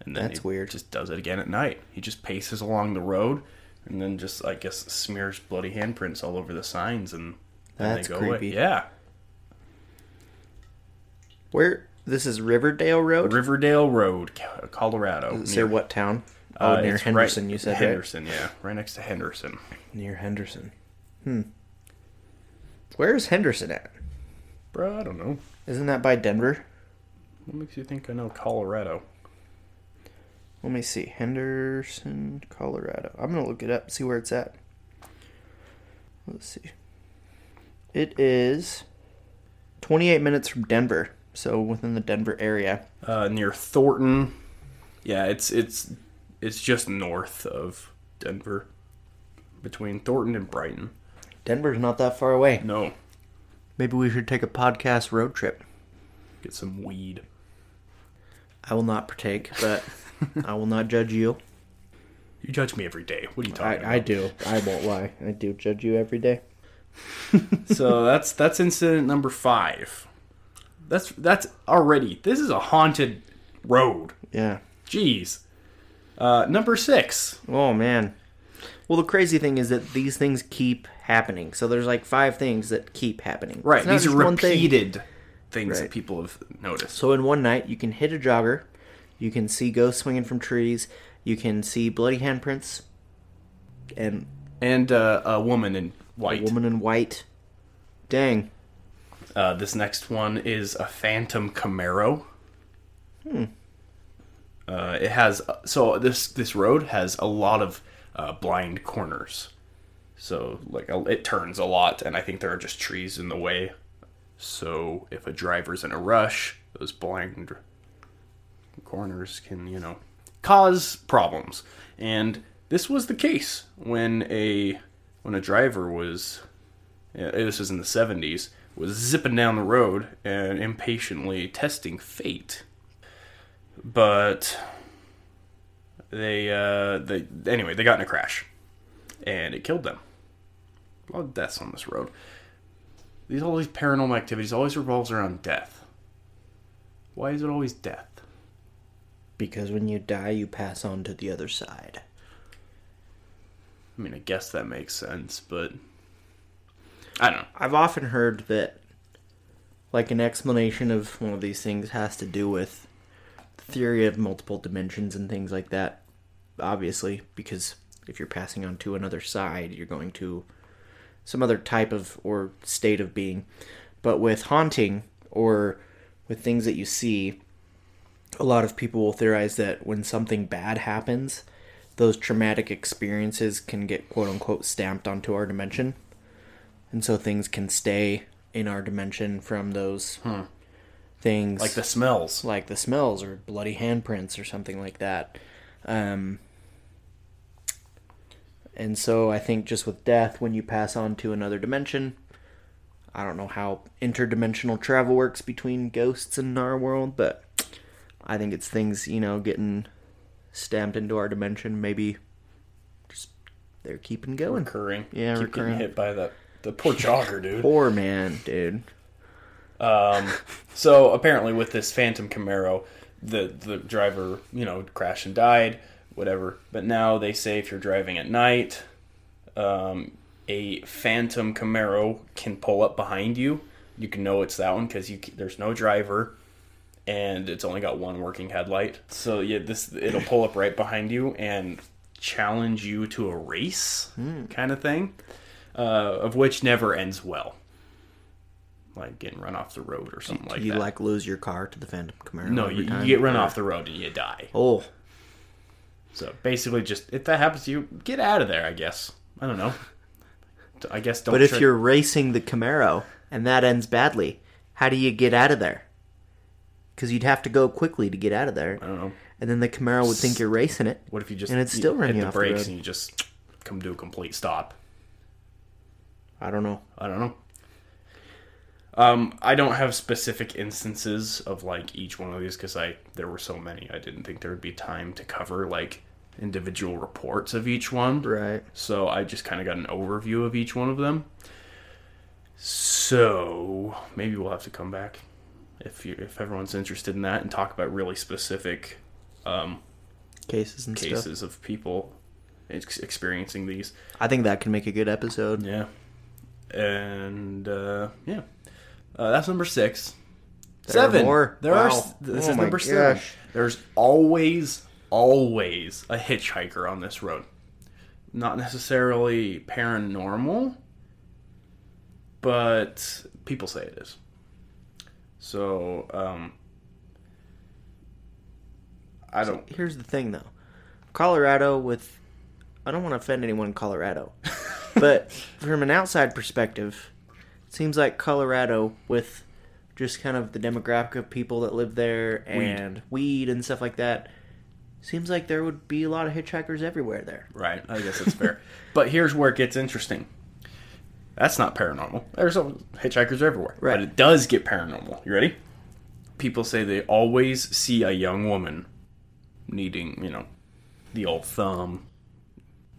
And then That's he weird. Just does it again at night. He just paces along the road and then just I guess smears bloody handprints all over the signs and then That's they go away. Yeah. Where? This is Riverdale Road? Riverdale Road, Co- Colorado. Say what town? Oh, uh, near Henderson, right- you said, right? Henderson, yeah. Right next to Henderson. Near Henderson. Hmm. Where is Henderson at? Bro, I don't know. Isn't that by Denver? What makes you think I know Colorado? Let me see. Henderson, Colorado. I'm going to look it up, see where it's at. Let's see. It is 28 minutes from Denver, so within the Denver area. uh, near Thornton. Yeah, it's it's it's just north of Denver, between Thornton and Brighton. Denver's not that far away. No, Maybe we should take a podcast road trip. get some weed. I will not partake, but I will not judge you. You judge me every day. What are you talking I, I do. I won't lie. I do judge you every day. so that's that's incident number five. That's that's already. This is a haunted road. Yeah. Jeez. Uh, number six. Oh man. Well, the crazy thing is that these things keep happening. So there's like five things that keep happening. Right, It's not these are one thing. repeated things Right. that people have noticed. So in one night, you can hit a jogger, you can see ghosts swinging from trees, you can see bloody handprints, and And uh, a woman in a white. woman in white. Dang. Uh, this next one is a Phantom Camaro. Hmm. Uh, it has so this this road has a lot of uh, blind corners, so like it turns a lot, and I think there are just trees in the way. So if a driver's in a rush, those blind corners can you know cause problems, and this was the case when a when a driver was this was in the 70s, was zipping down the road and impatiently testing fate. But they, uh, they, anyway, they got in a crash and it killed them. A lot of deaths on this road. These all these paranormal activities always revolves around death. Why is it always death? Because when you die, you pass on to the other side. I mean, I guess that makes sense, but I don't know. I've often heard that, like an explanation of one of these things has to do with the theory of multiple dimensions and things like that. Obviously, because if you're passing on to another side, you're going to some other type of or state of being. But with haunting or with things that you see, a lot of people will theorize that when something bad happens, those traumatic experiences can get quote unquote stamped onto our dimension. And so things can stay in our dimension from those things Like the smells. like the smells or bloody handprints or something like that. Um, and so I think just with death, when you pass on to another dimension, I don't know how interdimensional travel works between ghosts and our world, but I think it's things, you know, getting stamped into our dimension. Maybe just they're keeping going. Recurring. Yeah, Keep recurring. getting hit by the, the poor jogger, dude. Poor man, dude. Um, so apparently, with this Phantom Camaro, the the driver, you know, crashed and died, whatever. But now they say if you're driving at night, um, a Phantom Camaro can pull up behind you. You can know it's that one because you there's no driver, and it's only got one working headlight. So yeah, this it'll pull up right behind you and challenge you to a race, kind of thing, uh, of which never ends well like getting run off the road or something like you that. like lose your car to the Phantom Camaro? no, you, you get run Or- off the road and you die. Oh, So basically, just if that happens to you, get out of there. I guess. I don't know. I guess don't. But if try- you're racing the Camaro and that ends badly, how do you get out of there? Because you'd have to go quickly to get out of there, I don't know. and then the Camaro would think you're racing it. What if you just And it's still you running hit the off the brakes road. and you just come to a complete stop? I don't know. I don't know. Um, I don't have specific instances of like each one of these because I there were so many. I didn't think there would be time to cover like individual reports of each one. Right. So I just kind of got an overview of each one of them. So maybe we'll have to come back if you if everyone's interested in that and talk about really specific um, Cases and stuff. cases of people ex- experiencing these. I think that can make a good episode. Yeah, and uh, yeah, uh, that's number six. There are seven. more? There are. Wow. s- This Oh is number seven. There's always, always a hitchhiker on this road. Not necessarily paranormal, but people say it is. So, um, I don't. Here's the thing, though. Colorado, with I don't want to offend anyone in Colorado, but from an outside perspective, it seems like Colorado, with just kind of the demographic of people that live there and weed, and stuff like that, seems like there would be a lot of hitchhikers everywhere there. Right, I guess it's fair. but here's where it gets interesting. That's not paranormal. There's a, hitchhikers everywhere. Right. But it does get paranormal. You ready? People say they always see a young woman needing, you know, the old thumb.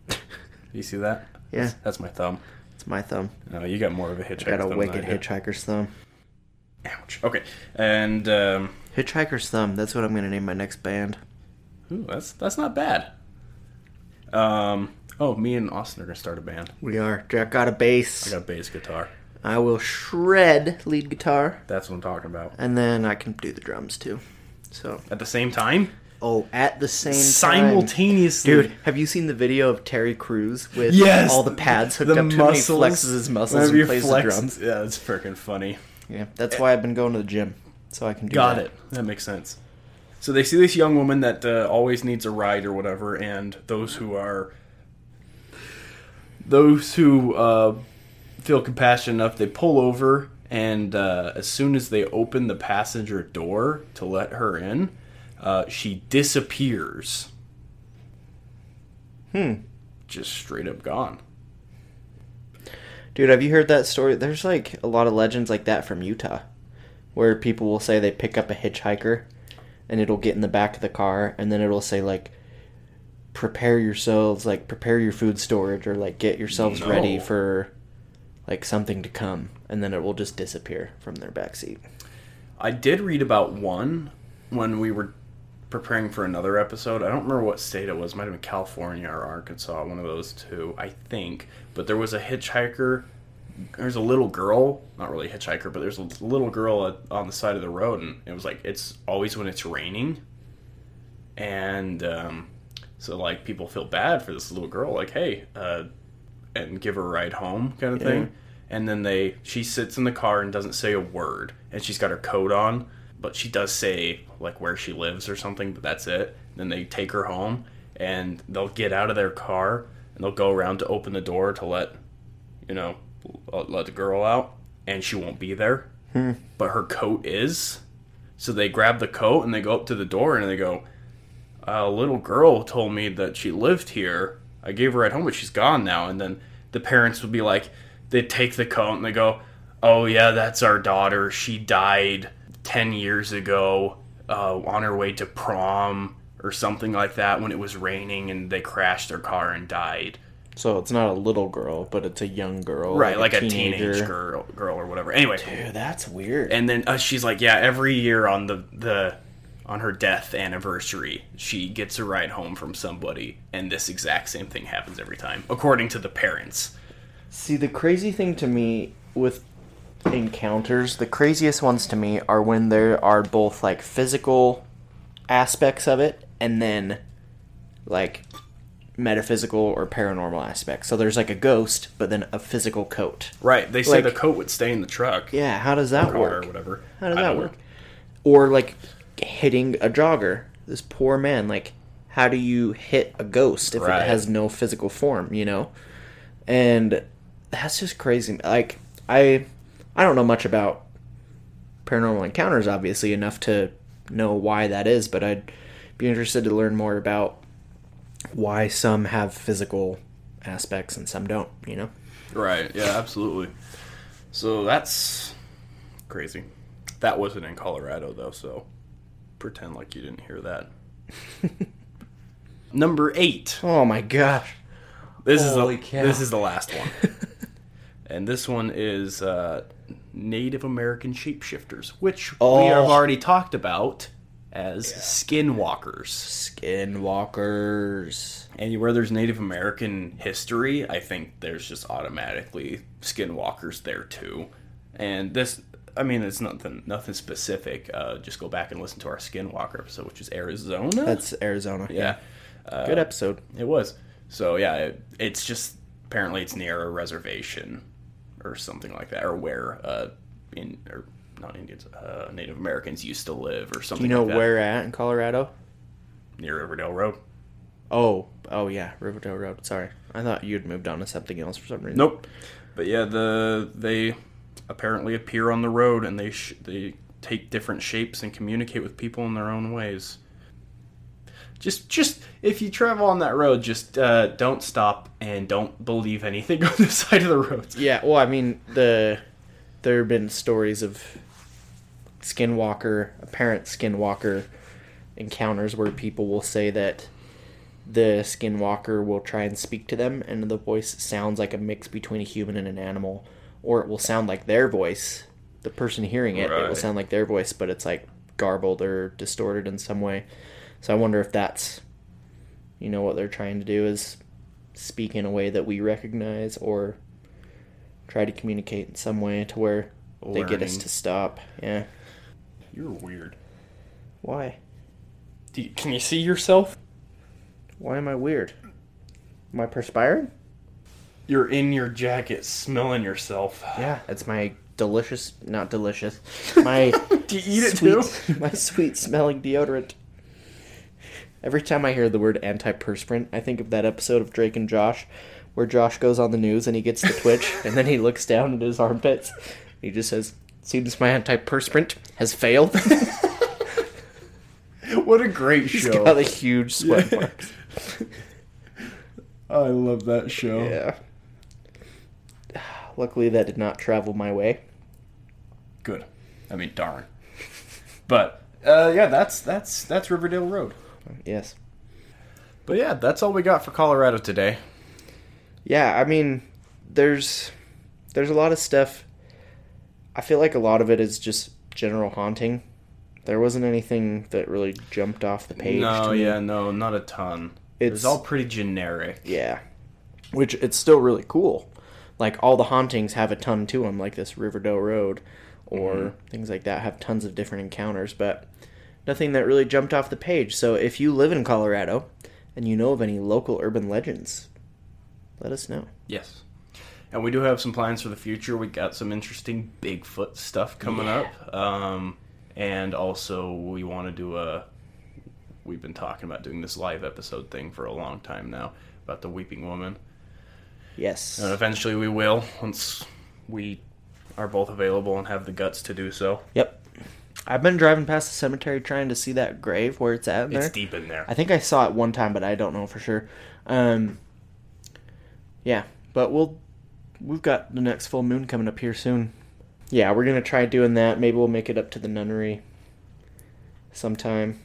you see that? Yeah. That's, that's my thumb. It's my thumb. No, you got more of a hitchhiker thumb. Got a wicked I hitchhiker's thumb. Ouch. Okay. And um, Hitchhiker's thumb. That's what I'm gonna name my next band. ooh, that's that's not bad. Um. Oh, me and Austin are gonna start a band. We are. Jack got a bass. I got bass guitar. I will shred lead guitar, That's what I'm talking about. and then I can do the drums too. So, At the same time, oh, at the same time. simultaneously, Dude, have you seen the video of Terry Crews with Yes, all the pads hooked the up to him? He flexes his muscles and plays flex- the drums. Yeah, it's freaking funny. Yeah, that's why I've been going to the gym, so I can do Got that. it. That makes sense. So they see this young woman that uh, always needs a ride or whatever, and those who are those who uh, feel compassionate enough, they pull over, and uh, as soon as they open the passenger door to let her in, uh, she disappears. Hmm. Just straight up gone. Dude, have you heard that story? There's like a lot of legends like that from Utah, where people will say they pick up a hitchhiker, and it'll get in the back of the car, and then it'll say like, "Prepare yourselves, like prepare your food storage, or like get yourselves ready for, like something to come," and then it will just disappear from their back seat. I did read about one when we were preparing for another episode. I don't remember what state it was. Might have been California or Arkansas, one of those two, I think. But there was a hitchhiker there's a little girl, not really a hitchhiker, but there's a little girl on the side of the road, and it was like it's always when it's raining, and um, so like people feel bad for this little girl, like hey, uh, and give her a ride home, kind of thing. And then they, she sits in the car and doesn't say a word, and she's got her coat on, but she does say like where she lives or something, but that's it. Then they take her home, and they'll get out of their car and they'll go around to open the door to let, you know, let the girl out, and she won't be there, hmm. but her coat is. So they grab the coat and they go up to the door and they go, a little girl told me that she lived here. I gave her at home, but she's gone now. And then the parents would be like, they take the coat and they go, oh yeah, that's our daughter. She died ten years ago uh, on her way to prom or something like that when it was raining and they crashed their car and died. So it's not a little girl, but it's a young girl, Right, like, a, teenage girl, girl or whatever. Anyway, Dude, that's weird. and then uh, she's like, yeah, every year on the the on her death anniversary, she gets a ride home from somebody, and this exact same thing happens every time, according to the parents. See, the crazy thing to me with encounters, the craziest ones to me are when there are both like physical aspects of it and then like metaphysical or paranormal aspects. So there's like a ghost, but then a physical coat. Right? They say Like- the coat would stay in the truck, Yeah, how does that work? or whatever. How does I that don't know. work? Or like hitting a jogger. This poor man, like how do you hit a ghost if Right. it has no physical form, you know? And that's just crazy. Like I I don't know much about paranormal encounters obviously enough to know why that is, but I'd be interested to learn more about why some have physical aspects and some don't, you know? Right? Yeah, absolutely. So that's crazy. That wasn't in Colorado though, so pretend like you didn't hear that. Number eight. Oh my gosh. This is the cow. this is the last one, and this one is uh, Native American shapeshifters, which we Oh. have already talked about as skinwalkers. Skinwalkers. Anywhere there's Native American history, I think there's just automatically skinwalkers there too. And this, I mean, it's nothing nothing specific. Uh, just go back and listen to our skinwalker episode, which is Arizona. That's Arizona. yeah. Uh, Good episode. It was. So yeah, it, it's just apparently it's near a reservation or something like that, or where uh, in or not Indians, uh, Native Americans used to live, or something. Do you know like where at in Colorado? near Riverdale Road? Oh, oh yeah, Riverdale Road. Sorry, I thought you'd moved on to something else for some reason. Nope. But yeah, the they apparently appear on the road and they sh- they take different shapes and communicate with people in their own ways. Just just if you travel on that road, just uh, don't stop and don't believe anything on the side of the road. Yeah, well, I mean the there have been stories of skinwalker, apparent skinwalker encounters where people will say that the skinwalker will try and speak to them and the voice sounds like a mix between a human and an animal or it will sound like their voice the person hearing it it will sound like their voice but it's like garbled or distorted in some way so i wonder if that's you know what they're trying to do is speak in a way that we recognize or try to communicate in some way to where they get us to stop yeah You're weird. why Do you, can you see yourself? why am i weird am i perspiring You're in your jacket, smelling yourself. Yeah, it's my delicious, not delicious, my Do you eat it sweet, too? my sweet smelling deodorant. Every time I hear the word antiperspirant, I think of that episode of Drake and Josh, where Josh goes on the news and he gets the twitch, and then he looks down at his armpits. He just says, "Seems my antiperspirant has failed." What a great He's show! got a huge sweat marks. I love that show. Yeah. Luckily, that did not travel my way. Good. I mean, darn. But uh, yeah, that's that's that's Riverdale Road. Yes. But yeah, that's all we got for Colorado today. Yeah, I mean, there's there's a lot of stuff. I feel like a lot of it is just general haunting. There wasn't anything that really jumped off the page. no, to me. yeah, no, not a ton. It's- It's all pretty generic. yeah, which it's still really cool, like all the hauntings have a ton to them, like this Riverdale Road, or Mm-hmm. things like that have tons of different encounters, but nothing that really jumped off the page. So if you live in Colorado and you know of any local urban legends, let us know. Yes. And we do have some plans for the future. We got some interesting Bigfoot stuff coming Yeah. up. Um, and also, we want to do a. We've been talking about doing this live episode thing for a long time now about the Weeping Woman. Yes. And eventually we will once we are both available and have the guts to do so. Yep. I've been driving past the cemetery trying to see that grave where it's at It's deep in there. I think I saw it one time, but I don't know for sure. Um, yeah, but we'll we've got the next full moon coming up here soon. Yeah, we're gonna try doing that. Maybe we'll make it up to the nunnery sometime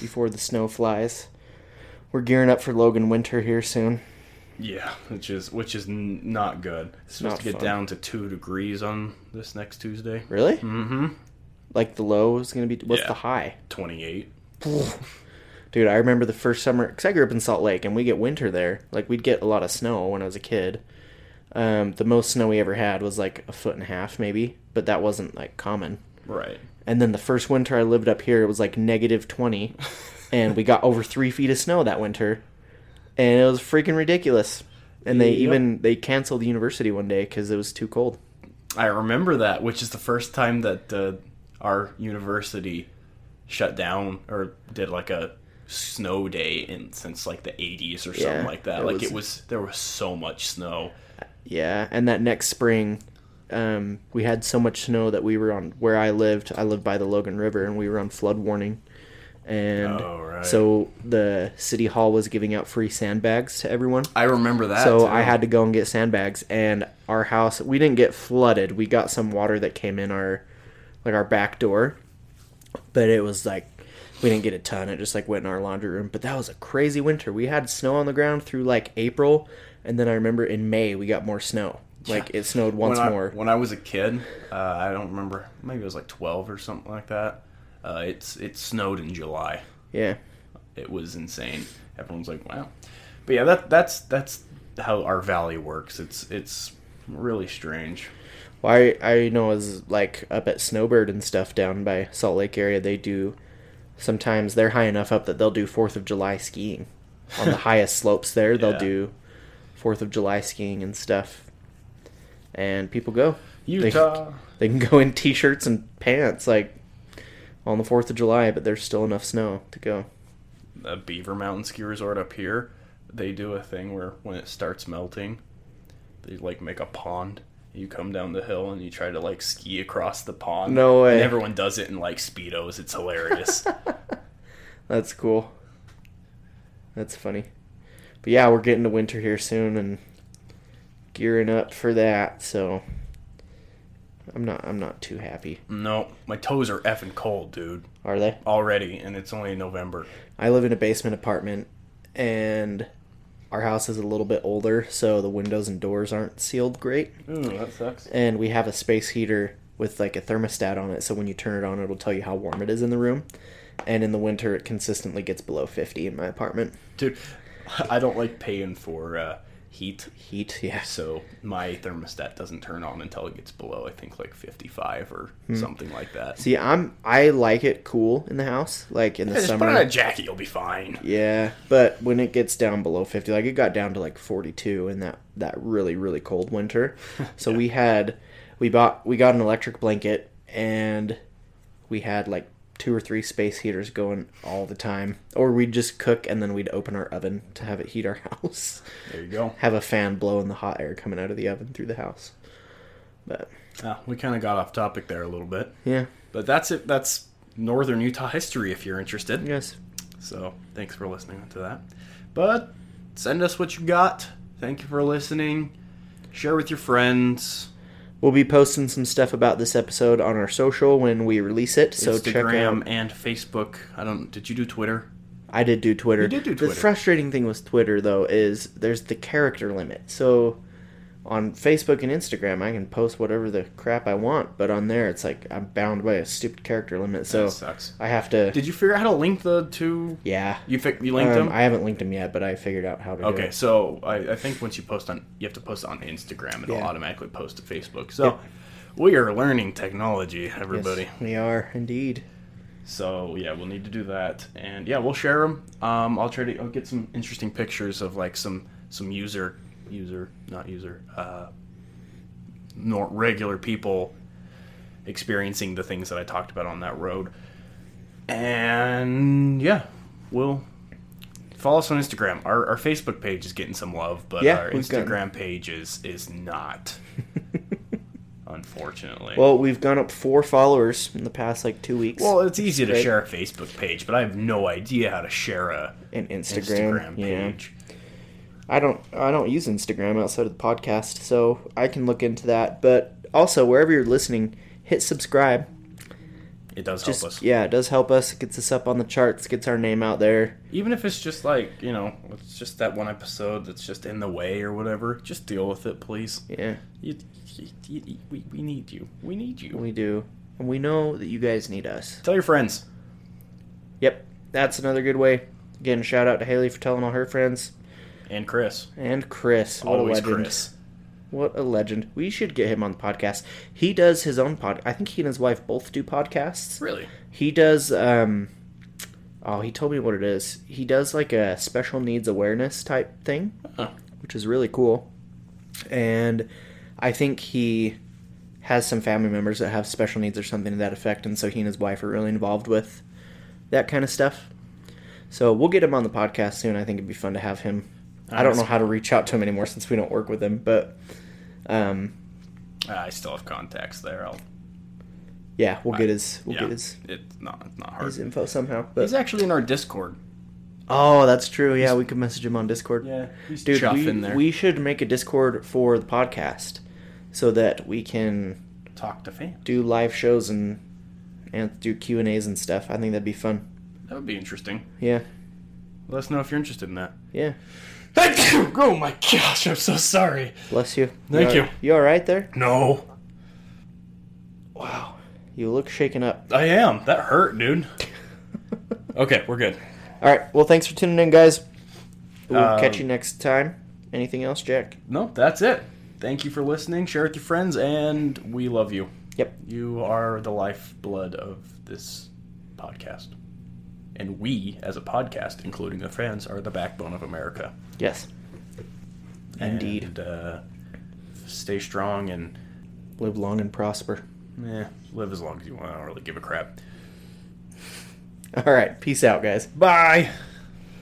before the snow flies. We're gearing up for Logan Winter here soon. Yeah, which is which is n- not good. It's supposed not to get fun. down to two degrees on this next Tuesday. Really? Mm-hmm. Like the low is gonna be what's Yeah. the high? Twenty-eight. Dude, I remember the first summer because I grew up in Salt Lake and we get winter there. Like we'd get a lot of snow when I was a kid. Um, the most snow we ever had was like a foot and a half, maybe, but that wasn't like common. Right. And then the first winter I lived up here, it was like negative twenty, and we got over three feet of snow that winter, and it was freaking ridiculous. And they Yep. even they canceled the university one day because it was too cold. I remember that, which is the first time that uh, our university shut down or did like a snow day in since like the 80s or something like that. it like was- it was there was so much snow. Yeah, and that next spring, um, we had so much snow that we were on where I lived. I lived by the Logan River, and we were on flood warning. And Oh, right. so the city hall was giving out free sandbags to everyone. I remember that. So too. I had to go and get sandbags, and our house we didn't get flooded. We got some water that came in our like our back door, but it was like we didn't get a ton. It just like went in our laundry room. But that was a crazy winter. We had snow on the ground through like April, and then I remember in May we got more snow. Like it snowed once when I, more. When I was a kid, uh, I don't remember. Maybe it was like 12 or something like that. Uh, it's it snowed in July. Yeah, It was insane. Everyone's like, "Wow." But yeah, that that's that's how our valley works. It's it's really strange. Well, I I know is like up at Snowbird and stuff down by Salt Lake area. They do sometimes they're high enough up that they'll do Fourth of July skiing on the highest slopes there. They'll Yeah. do Fourth of July skiing and stuff, and people go. Utah. They can go in t-shirts and pants like on the Fourth of July, but there's still enough snow to go. a Beaver Mountain Ski Resort up here, they do a thing where when it starts melting, they like make a pond. You come down the hill and you try to like ski across the pond. No way. And everyone does it in like speedos. It's hilarious. That's cool. That's funny. But yeah, we're getting to winter here soon and gearing up for that, so I'm not I'm not too happy. no, my toes are effing cold, dude. Are they? Already, and it's only November. I live in a basement apartment and our house is a little bit older, so the windows and doors aren't sealed great. Ooh, that sucks. And we have a space heater with like a thermostat on it, so when you turn it on it'll tell you how warm it is in the room. And in the winter it consistently gets below 50 in my apartment. Dude, I don't like paying for uh, heat, Heat, yeah. so my thermostat doesn't turn on until it gets below, I think, like 55 or Hmm. something like that. See, I'm I like it cool in the house, like in the Yeah, just summer. put on a jacket, you'll be fine. Yeah, but when it gets down below 50, like it got down to like 42 in that that really really cold winter. So we had we bought we got an electric blanket and we had like two or three space heaters going all the time or we'd just cook and then we'd open our oven to have it heat our house. There you go. have a fan blowing the hot air coming out of the oven through the house. But Ah, we kind of got off topic there a little bit. yeah, But that's it. That's Northern Utah history if you're interested. yes. So thanks for listening to that. But send us what you got. Thank you for listening. Share with your friends. We'll be posting some stuff about this episode on our social when we release it. So check Instagram out. and Facebook. I don't. Did you do Twitter? I did do Twitter. You did do Twitter. The frustrating thing with Twitter though is there's the character limit. So on Facebook and Instagram, I can post whatever the crap I want, but on there, it's like I'm bound by a stupid character limit. So That sucks. I have to. Did you figure out how to link the two? yeah. You fi- you linked Um, them. I haven't linked them yet, but I figured out how to. do Okay, it. so I, I think once you post on, you have to post on Instagram. It'll Yeah. automatically post to Facebook. So Yeah. we are learning technology, Yes, everybody. we are indeed. So yeah, we'll need to do that, and yeah, we'll share them. Um, I'll try to I'll get some interesting pictures of like some some user user not user uh, nor regular people experiencing the things that I talked about on that road. And yeah, we'll follow us on Instagram. Our, our Facebook page is getting some love, but Yeah, our Instagram page is is not. unfortunately. Well, we've gone up four followers in the past like two weeks. Well, it's easy to share a Facebook page, but I have no idea how to share a and Instagram, Instagram yeah. I don't I don't use Instagram outside of the podcast, so I can look into that. But also wherever you're listening, hit subscribe. It does Just help us. yeah, it does help us. It gets us up on the charts, gets our name out there. Even if it's just like, you know, it's just that one episode that's just in the way or whatever, just deal with it, please. Yeah, You, you, you- we, we need you. We need you. we do, and we know that you guys need us. Tell your friends. Yep, that's another good way. Again, shout out to Haley for telling all her friends And Chris. and Chris. What Always a legend. Chris. What a legend. We should get him on the podcast. He does his own pod. I think he and his wife both do podcasts. Really? He does um oh, he told me what it is. He does like a special needs awareness type thing, Huh. which is really cool. And I think he has some family members that have special needs or something to that effect, and so he and his wife are really involved with that kind of stuff. So we'll get him on the podcast soon. I think it'd be fun to have him. I don't know how to reach out to him anymore since we don't work with him, but um, I still have contacts there. I'll, yeah, we'll get his we'll yeah, get his it's not, it's not hard. his info somehow. But He's actually in our Discord. Oh, that's true. Yeah, we could message him on Discord. Yeah, he's Dude, chuff we, in there. we should make a Discord for the podcast so that we can talk to fans. do live shows and and do Q and A's and stuff. I think that'd be fun. That would be interesting. Yeah, Let us know if you're interested in that. yeah. Thank you. Oh my gosh, I'm so sorry. Bless you. Thank you. you. all- You all right there? No, Wow, you look shaken up. I am. That hurt, dude. okay, we're good. All right. Well, thanks for tuning in, guys. We'll Uh, catch you next time. Anything else, Jack? No, that's it. Thank you for listening. Share with your friends, and we love you. Yep. You are the lifeblood of this podcast. And we, as a podcast, including the fans, are the backbone of America. Yes. Indeed. And, uh, stay strong and Live long and prosper. eh, live as long as you want. I don't really give a crap. All right. Peace out, guys. Bye.